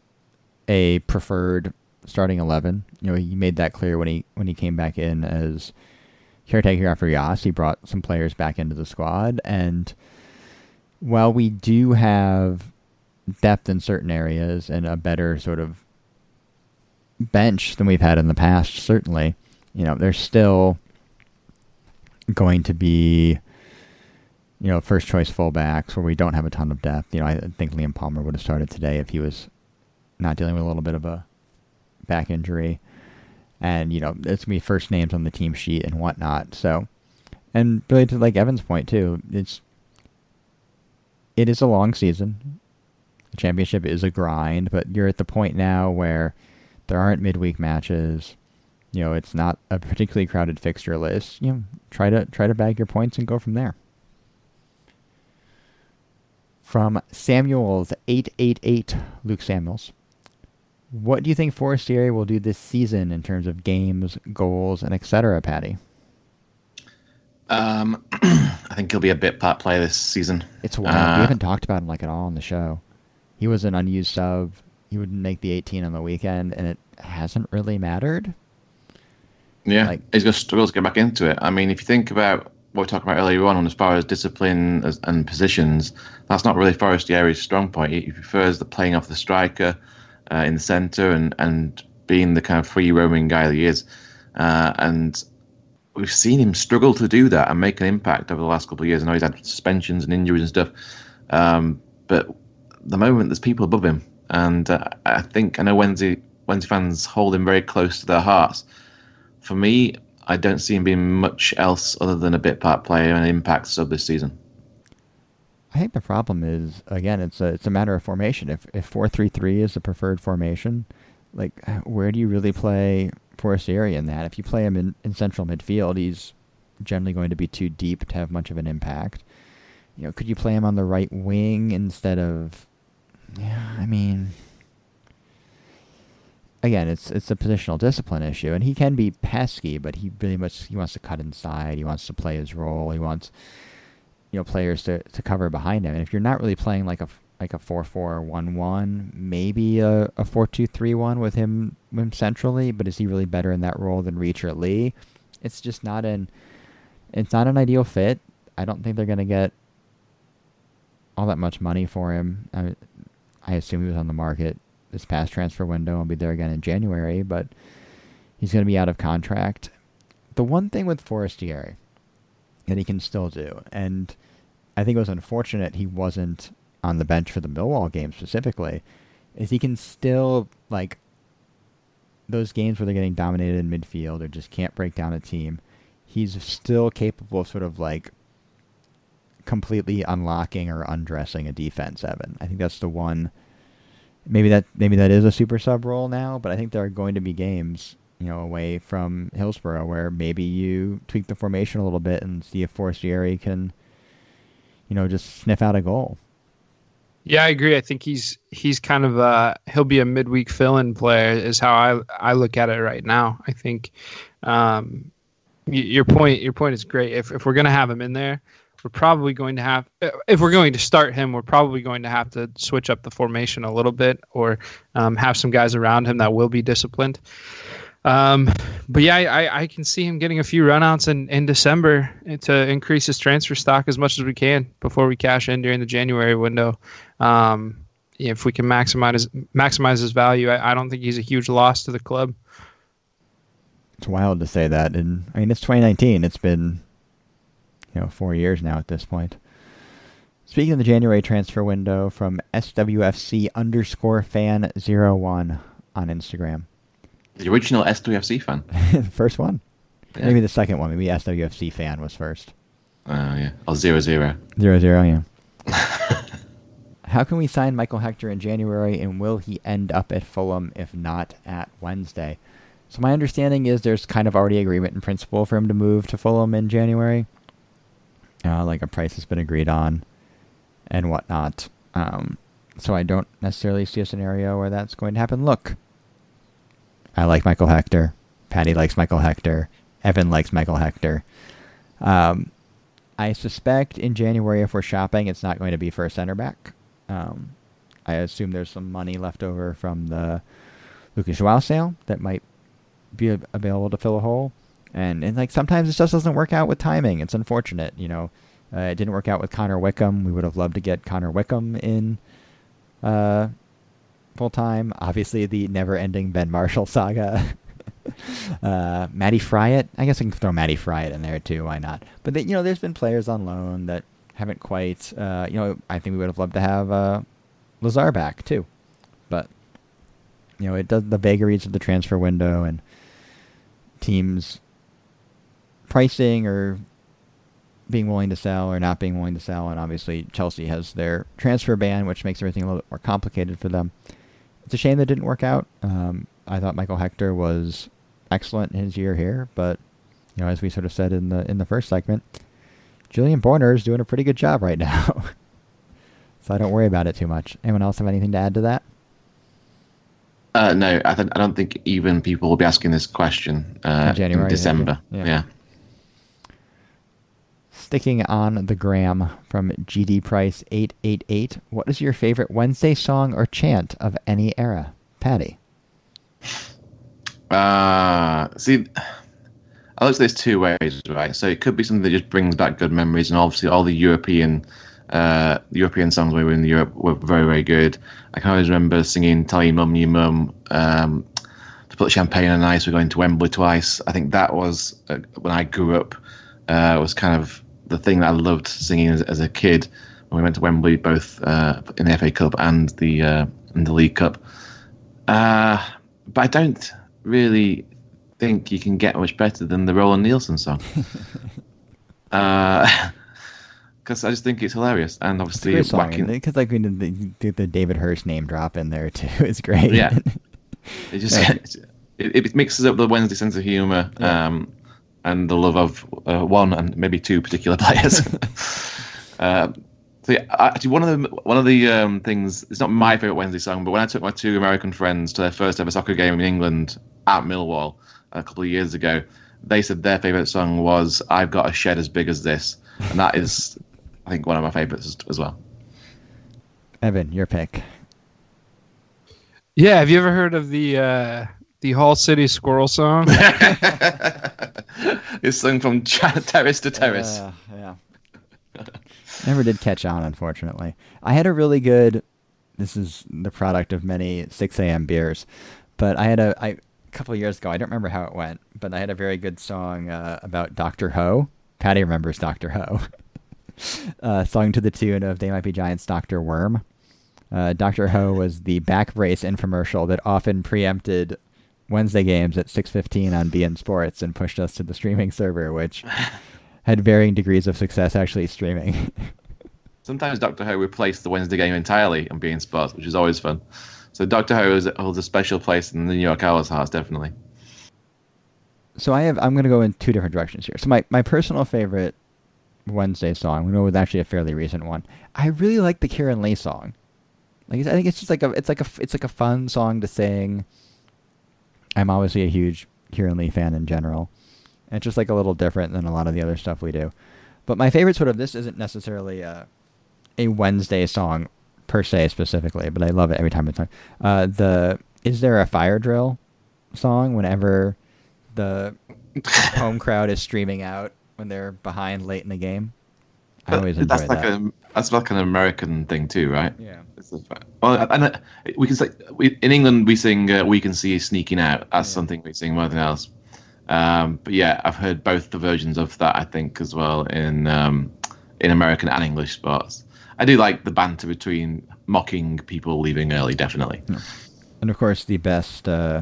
[SPEAKER 1] a preferred starting eleven. You know, he made that clear when he when he came back in as caretaker after Yas. He brought some players back into the squad, and while we do have depth in certain areas and a better sort of bench than we've had in the past, certainly, you know, there's still going to be you know, first choice fullbacks where we don't have a ton of depth. You know, I think Liam Palmer would have started today if he was not dealing with a little bit of a back injury. And, you know, it's to be first names on the team sheet and whatnot. So, and really to like Evan's point too, it's, it is a long season. The championship is a grind, but you're at the point now where there aren't midweek matches. You know, it's not a particularly crowded fixture list. You know, try to try to bag your points and go from there from Samuels 888 Luke Samuels. What do you think Forestieri will do this season in terms of games, goals, and etc., Patty?
[SPEAKER 2] Um, (clears throat) I think he'll be a bit part player this season.
[SPEAKER 1] It's wild. Uh, we haven't talked about him like at all on the show. He was an unused sub. He would make the 18 on the weekend, and it hasn't really mattered.
[SPEAKER 2] Yeah, like, he's going to struggle to get back into it. I mean, if you think about what we talked about earlier on, as far as discipline as, and positions, that's not really Forestieri's strong point. He prefers the playing off the striker uh, in the centre and, and being the kind of free roaming guy that he is. Uh, and we've seen him struggle to do that and make an impact over the last couple of years. I know he's had suspensions and injuries and stuff, um, but the moment there's people above him, and uh, I think I know Wednesday Wednesday fans hold him very close to their hearts. For me, I don't see him being much else other than a bit part player and impact sub this season.
[SPEAKER 1] I think the problem is again, it's a it's a matter of formation. If if four three three is the preferred formation, like uh, where do you really play Forestieri in that? If you play him in, in central midfield, he's generally going to be too deep to have much of an impact. You know, could you play him on the right wing instead of? Yeah, I mean, again, it's it's a positional discipline issue, and he can be pesky, but he really much he wants to cut inside. He wants to play his role. He wants you know players to, to cover behind him. And if you're not really playing like a like a four four one one, maybe a, a four two three one with him him centrally, but is he really better in that role than Reacher Lee? It's just not an it's not an ideal fit. I don't think they're gonna get all that much money for him. I, I assume he was on the market this past transfer window. I'll be there again in January, but he's to be out of contract. The one thing with Forestieri that he can still do, and I think it was unfortunate he wasn't on the bench for the Millwall game specifically, is he can still like those games where they're getting dominated in midfield or just can't break down a team. He's still capable of sort of like completely unlocking or undressing a defense. Evan, I think that's the one maybe that maybe that is a super sub role now, but I think there are going to be games, you know, away from Hillsborough where maybe you tweak the formation a little bit and see if Forestieri can, you know, just sniff out a goal.
[SPEAKER 3] Yeah, I agree. I think he's he's kind of uh he'll be a midweek fill-in player is how I I look at it right now. I think um your point your point is great. If if we're gonna have him in there, we're probably going to have if we're going to start him we're probably going to have to switch up the formation a little bit or um, have some guys around him that will be disciplined um, but yeah I, I can see him getting a few runouts in, in december to increase his transfer stock as much as we can before we cash in during the january window um, if we can maximize his, maximize his value I, I don't think he's a huge loss to the club
[SPEAKER 1] it's wild to say that and i mean it's 2019 it's been you know, four years now at this point. Speaking of the January transfer window from SWFC underscore fan zero one on Instagram.
[SPEAKER 2] The original SWFC fan. (laughs)
[SPEAKER 1] the first one. Yeah. Maybe the second one. Maybe SWFC fan was first.
[SPEAKER 2] Oh, yeah. Oh, zero, zero.
[SPEAKER 1] Zero, zero, yeah. (laughs) How can we sign Michael Hector in January, and will he end up at Fulham if not at Wednesday? So my understanding is there's kind of already agreement in principle for him to move to Fulham in January. Uh, like a price has been agreed on, and whatnot. Um, so I don't necessarily see a scenario where that's going to happen. Look, I like Michael Hector. Patty likes Michael Hector. Evan likes Michael Hector. Um, I suspect in January, if we're shopping, it's not going to be for a center back. Um, I assume there's some money left over from the Lucas Joao sale that might be available to fill a hole. And, and like sometimes it just doesn't work out with timing. It's unfortunate, you know. Uh, it didn't work out with Connor Wickham. We would have loved to get Connor Wickham in uh, full time. Obviously, the never-ending Ben Marshall saga. (laughs) uh, Matty Fryatt. I guess I can throw Matty Fryatt in there too. Why not? But they, you know, there's been players on loan that haven't quite. Uh, you know, I think we would have loved to have uh, Lazaar back too, but you know, it does the vagaries of the transfer window and teams pricing or being willing to sell or not being willing to sell. And obviously, Chelsea has their transfer ban, which makes everything a little bit more complicated for them. It's a shame that didn't work out. Um, I thought Michael Hector was excellent in his year here, but you know, as we sort of said in the in the first segment, Julian Borner is doing a pretty good job right (laughs) now. so I don't worry about it too much. Anyone else have anything to add to that?
[SPEAKER 2] Uh, no, I, th- I don't think even people will be asking this question uh, in, January, in December. yeah. yeah.
[SPEAKER 1] Sticking on the gram from GD Price 888, what is your favorite Wednesday song or chant of any era? Patty.
[SPEAKER 2] Uh, see, I look at this two ways, right? So it could be something that just brings back good memories, and obviously all the European, uh, European songs we were in Europe were very, very good. I can always remember singing "Tell Your Mum, Your Mum," um, to put champagne on ice. We're going to Wembley twice. I think that was uh, when I grew up. Uh, was kind of the thing that I loved singing as, as a kid when we went to Wembley, both uh, in the FA Cup and the uh, in the League Cup. Uh, but I don't really think you can get much better than the Roland Nilsson song. because (laughs) uh, (laughs) I just think it's hilarious, and obviously
[SPEAKER 1] it's because like we did the, the, David Hirst name drop in there too. (laughs) It's great.
[SPEAKER 2] Yeah, it just. It, it, mixes up the Wednesday sense of humor. Yeah. Um, and the love of uh, one and maybe two particular (laughs) players. (laughs) uh, so yeah, actually, one of the one of the um, things it's not my favorite Wednesday song, but when I took my two American friends to their first ever soccer game in England at Millwall a couple of years ago, they said their favorite song was "I've Got a Shed as Big as This," and that is, I think, one of my favorites as well.
[SPEAKER 1] Evan, your pick.
[SPEAKER 3] Yeah, have you ever heard of the uh, the Hall City Squirrel song? (laughs)
[SPEAKER 2] it's sung from (laughs) terrace to terrace.
[SPEAKER 1] Uh, yeah. Never did catch on, unfortunately. I had a really good. This is the product of many 6 a.m. beers, but I had a, I, a couple years ago. I don't remember how it went, but I had a very good song uh, about Doctor Ho. Patty remembers Doctor Ho. (laughs) uh, song to the tune of "They Might Be Giants." Doctor Worm. Uh, Doctor Ho was the back brace infomercial that often preempted Wednesday games at 6:15 on beIN Sports and pushed us to the streaming server, which had varying degrees of success actually streaming. (laughs)
[SPEAKER 2] Sometimes Doctor Ho replaced the Wednesday game entirely on beIN Sports, which is always fun. So Doctor Ho holds a special place in the New York Owls hearts, definitely.
[SPEAKER 1] So I have. I'm going to go in two different directions here. So my my personal favorite Wednesday song. I'm going to go with actually a fairly recent one. I really like the Kieran Lee song. Like I think it's just like a it's like a it's like a fun song to sing. I'm obviously a huge Kieran Lee fan in general. And it's just like a little different than a lot of the other stuff we do. But my favorite sort of this isn't necessarily a, a Wednesday song per se specifically, but I love it every time it's on. Uh, the is there a fire drill song whenever the (laughs) home crowd is streaming out when they're behind late in the game. I always enjoy
[SPEAKER 2] that's like
[SPEAKER 1] that.
[SPEAKER 2] a that's like an American thing too, right?
[SPEAKER 1] Yeah.
[SPEAKER 2] Well, and uh, we can say we, in England we sing uh, "We Can See You Sneaking Out" as yeah. something we sing more than else. Um, but yeah, I've heard both the versions of that. I think as well in um, in American and English sports. I do like the banter between mocking people leaving early, definitely. Yeah.
[SPEAKER 1] And of course, the best uh,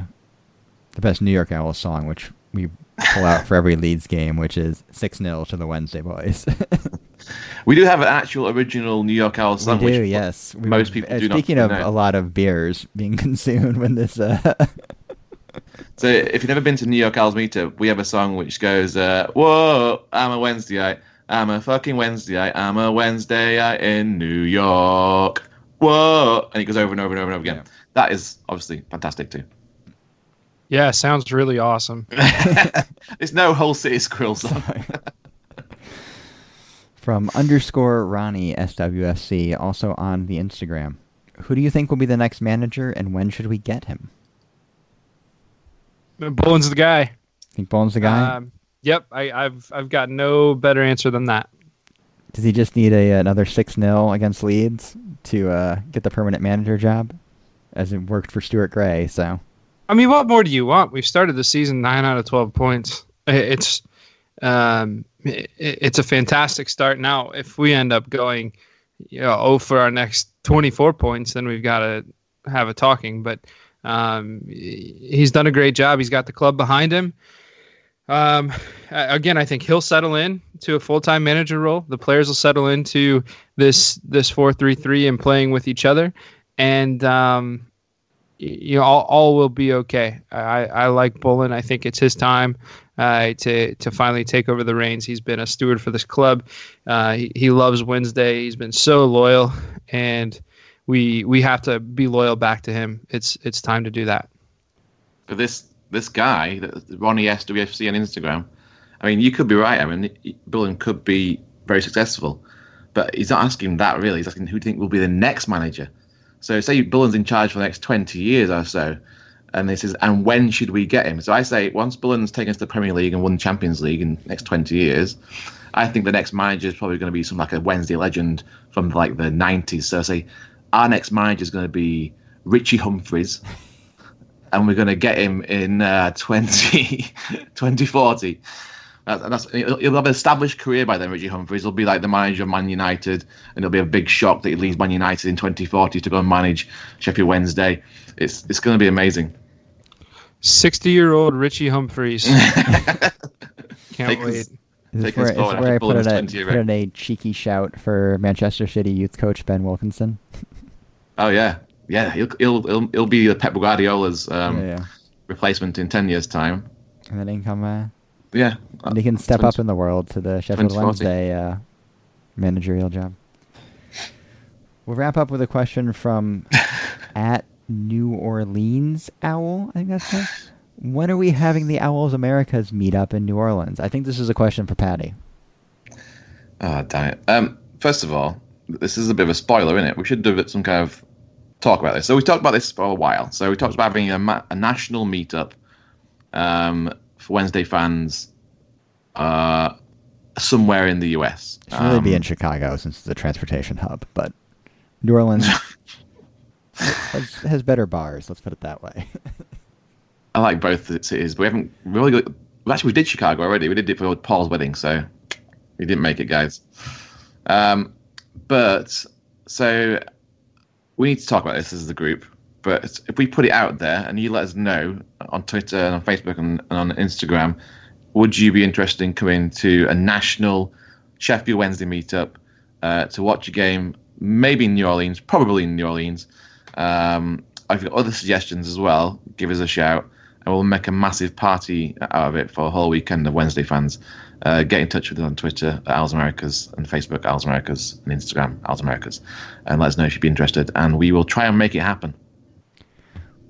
[SPEAKER 1] the best New York Owls song, which we pull out for every (laughs) Leeds game, which is 6 0 to the Wednesday boys. (laughs)
[SPEAKER 2] we do have an actual original New York Owls song.
[SPEAKER 1] We do, yes.
[SPEAKER 2] We most people uh, do
[SPEAKER 1] Speaking
[SPEAKER 2] of
[SPEAKER 1] know. a lot of beers being (laughs) consumed when this. Uh... (laughs)
[SPEAKER 2] So if you've never been to New York Owls meetup, we have a song which goes, uh, "Whoa, I'm a Wednesdayite, I'm a fucking Wednesdayite, I'm a Wednesdayite in New York." Whoa, and it goes over and over and over and over again. Yeah. That is obviously fantastic too.
[SPEAKER 3] Yeah, sounds really awesome. (laughs)
[SPEAKER 2] it's no whole city squirrel song.
[SPEAKER 1] From underscore Ronnie SWFC, also on the Instagram. Who do you think will be the next manager, and when should we get him?
[SPEAKER 3] Bullen's the guy.
[SPEAKER 1] Think Bullen's the guy? Um,
[SPEAKER 3] yep, I, have I've got no better answer than that.
[SPEAKER 1] Does he just need a another six 0 against Leeds to uh, get the permanent manager job, as it worked for Stuart Gray? So
[SPEAKER 3] I mean, what more do you want? We've started the season nine out of twelve points. It's um, it's a fantastic start. Now, if we end up going, you know, oh for our next twenty four points, then we've got to have a talking. But um, he's done a great job. He's got the club behind him. Um, again, I think he'll settle in to a full time manager role. The players will settle into this this four three three and playing with each other. And um, you know all, all will be okay. I, I like Bullen. I think it's his time uh, to to finally take over the reins. He's been a steward for this club. Uh, he, he loves Wednesday. He's been so loyal, and we we have to be loyal back to him. It's it's time to do that.
[SPEAKER 2] But this this guy, Ronnie SWFC on Instagram, I mean, you could be right. I mean, Bullen could be very successful, but he's not asking that really. He's asking who do you think will be the next manager. So say Bullen's in charge for the next 20 years or so, and this is and when should we get him? So I say once Bullen's taken us to the Premier League and won the Champions League in the next 20 years, I think the next manager is probably going to be some like a Wednesday legend from like the 90s. So I say our next manager is going to be Richie Humphreys. And we're going to get him in uh, 20, (laughs) 2040. That's, that's, he'll have an established career by then, Richie Humphreys. He'll be like the manager of Man United, and it'll be a big shock that he leaves Man United in 2040 to go and manage Sheffield Wednesday. It's it's going to be amazing.
[SPEAKER 3] 60 year old Richie Humphreys. (laughs) Can't
[SPEAKER 1] take wait. His, is where, where I put in, a, put in a cheeky shout for Manchester City youth coach Ben Wilkinson.
[SPEAKER 2] Oh yeah, yeah. He'll he'll he'll, he'll be Pep Guardiola's um, yeah, yeah. replacement in ten years' time.
[SPEAKER 1] And then he can come. Uh,
[SPEAKER 2] yeah.
[SPEAKER 1] And he can step 20, up in the world to the Sheffield Wednesday uh, managerial job. We'll wrap up with a question from (laughs) at New Orleans Owl. I think that's it. When are we having the Owls Americas meet up in New Orleans? I think this is a question for Patty.
[SPEAKER 2] Oh, damn it. Um, first of all, this is a bit of a spoiler, isn't it? We should do some kind of talk about this. So we talked about this for a while. So we talked about having a, ma- a national meetup um, for Wednesday fans uh, somewhere in the U.S.
[SPEAKER 1] It should really um, be in um, Chicago since it's a transportation hub, but New Orleans (laughs) has, has, better bars. Let's put it that way.
[SPEAKER 2] I like both cities, but we haven't really. Got, well, actually, we did Chicago already. We did it for Paul's wedding, so we didn't make it, guys. Um, but so we need to talk about this as the group. But if we put it out there and you let us know on Twitter and on Facebook and, and on Instagram, would you be interested in coming to a national Sheffield Wednesday meetup uh, to watch a game? Maybe in New Orleans, probably in New Orleans. Um, I've got other suggestions as well. Give us a shout, and we'll make a massive party out of it for a whole weekend of Wednesday fans. Uh, get in touch with us on Twitter at Owls Americas and Facebook Owls Americas and Instagram Owls Americas, and let us know if you'd be interested, and we will try and make it happen.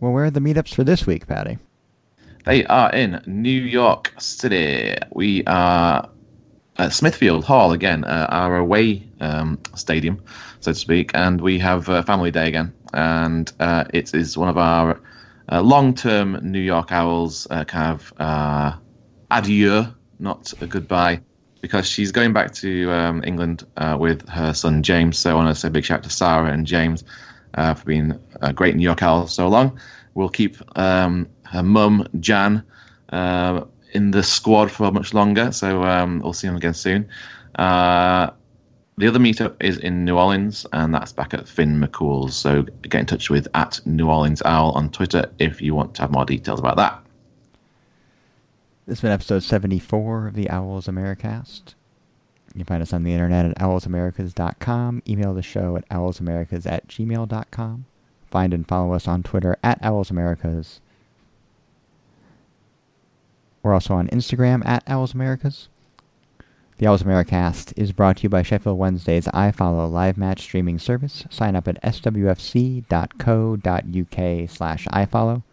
[SPEAKER 1] Well, where are the meetups for this week, Patty?
[SPEAKER 2] They are in New York City. We are at Smithfield Hall again, uh, our away um, stadium, so to speak, and we have uh, Family Day again. And uh, it is one of our uh, long term New York Owls uh, kind of uh, adieu, not a goodbye, because she's going back to um, England with her son James. So I want to say a big shout out to Sarah and James uh, for being a great New York Owl so long. We'll keep um, her mum, Jan, uh, in the squad for much longer, so um, we'll see them again soon. Uh, the other meetup is in New Orleans, and that's back at Finn McCool's. So get in touch with at New Orleans Owl on Twitter if you want to have more details about that.
[SPEAKER 1] This has been episode 74 of the Owls Americast. You can find us on the internet at owlsamericas.com. Email the show at owlsamericas at gmail.com. Find and follow us on Twitter at owlsamericas. We're also on Instagram at owlsamericas. The Owls Americast is brought to you by Sheffield Wednesday's iFollow live match streaming service. Sign up at swfc.co.uk slash iFollow.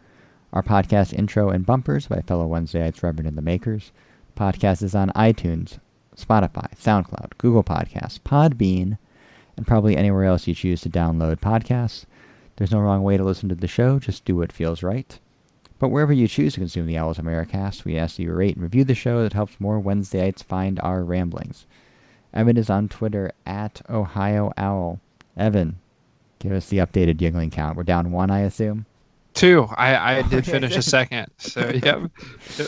[SPEAKER 1] Our podcast intro and bumpers by fellow Wednesdayites Reverend and the Makers. Podcast is on iTunes, Spotify, SoundCloud, Google Podcasts, Podbean, and probably anywhere else you choose to download podcasts. There's no wrong way to listen to the show, just do what feels right. But wherever you choose to consume the Owls Americast, we ask that you rate and review the show that helps more Wednesdayites find our ramblings. Evan is on Twitter at Ohio Owl. Evan, give us the updated Yuengling count. We're down one, I assume.
[SPEAKER 3] Two. I, I (laughs) did finish a second. So yep, yep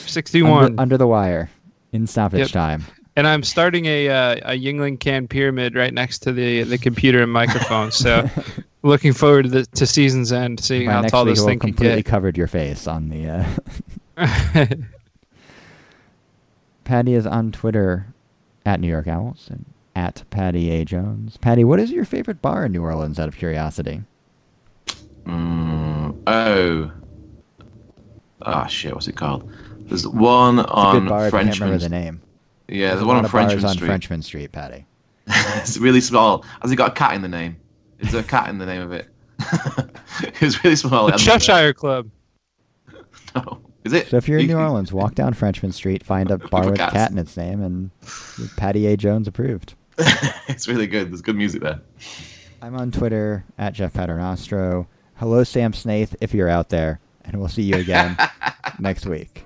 [SPEAKER 3] 61
[SPEAKER 1] under, under, the wire in stoppage yep. time.
[SPEAKER 3] And I'm starting a uh, a Yuengling can pyramid right next to the the computer and microphone. So (laughs) looking forward to the to season's end, seeing
[SPEAKER 1] By
[SPEAKER 3] how tall this thing
[SPEAKER 1] can completely
[SPEAKER 3] get.
[SPEAKER 1] covered your face on the. Uh... (laughs) (laughs) Patty is on Twitter at New York Owls and at Patty A Jones. Patty, what is your favorite bar in New Orleans? Out of curiosity.
[SPEAKER 2] Mm, oh. Ah, oh, shit. What's it called? There's one
[SPEAKER 1] it's
[SPEAKER 2] on
[SPEAKER 1] bar,
[SPEAKER 2] Frenchman.
[SPEAKER 1] I can't remember the name.
[SPEAKER 2] Yeah, there's,
[SPEAKER 1] there's
[SPEAKER 2] one on Frenchman
[SPEAKER 1] on
[SPEAKER 2] Street.
[SPEAKER 1] Frenchman Street, Patty. (laughs)
[SPEAKER 2] it's really small. Has it got a cat in the name? Is there a cat in the name of it? (laughs) it's really small.
[SPEAKER 3] The Cheshire Club. (laughs)
[SPEAKER 2] No. Is it?
[SPEAKER 1] So if you're in New Orleans, walk down Frenchman Street, find a bar with a cat in its name, and Patty A. Jones approved.
[SPEAKER 2] it's really good. There's good music there.
[SPEAKER 1] I'm on Twitter at Jeff Paternostro. Hello, Sam Snaith, if you're out there, and we'll see you again next week.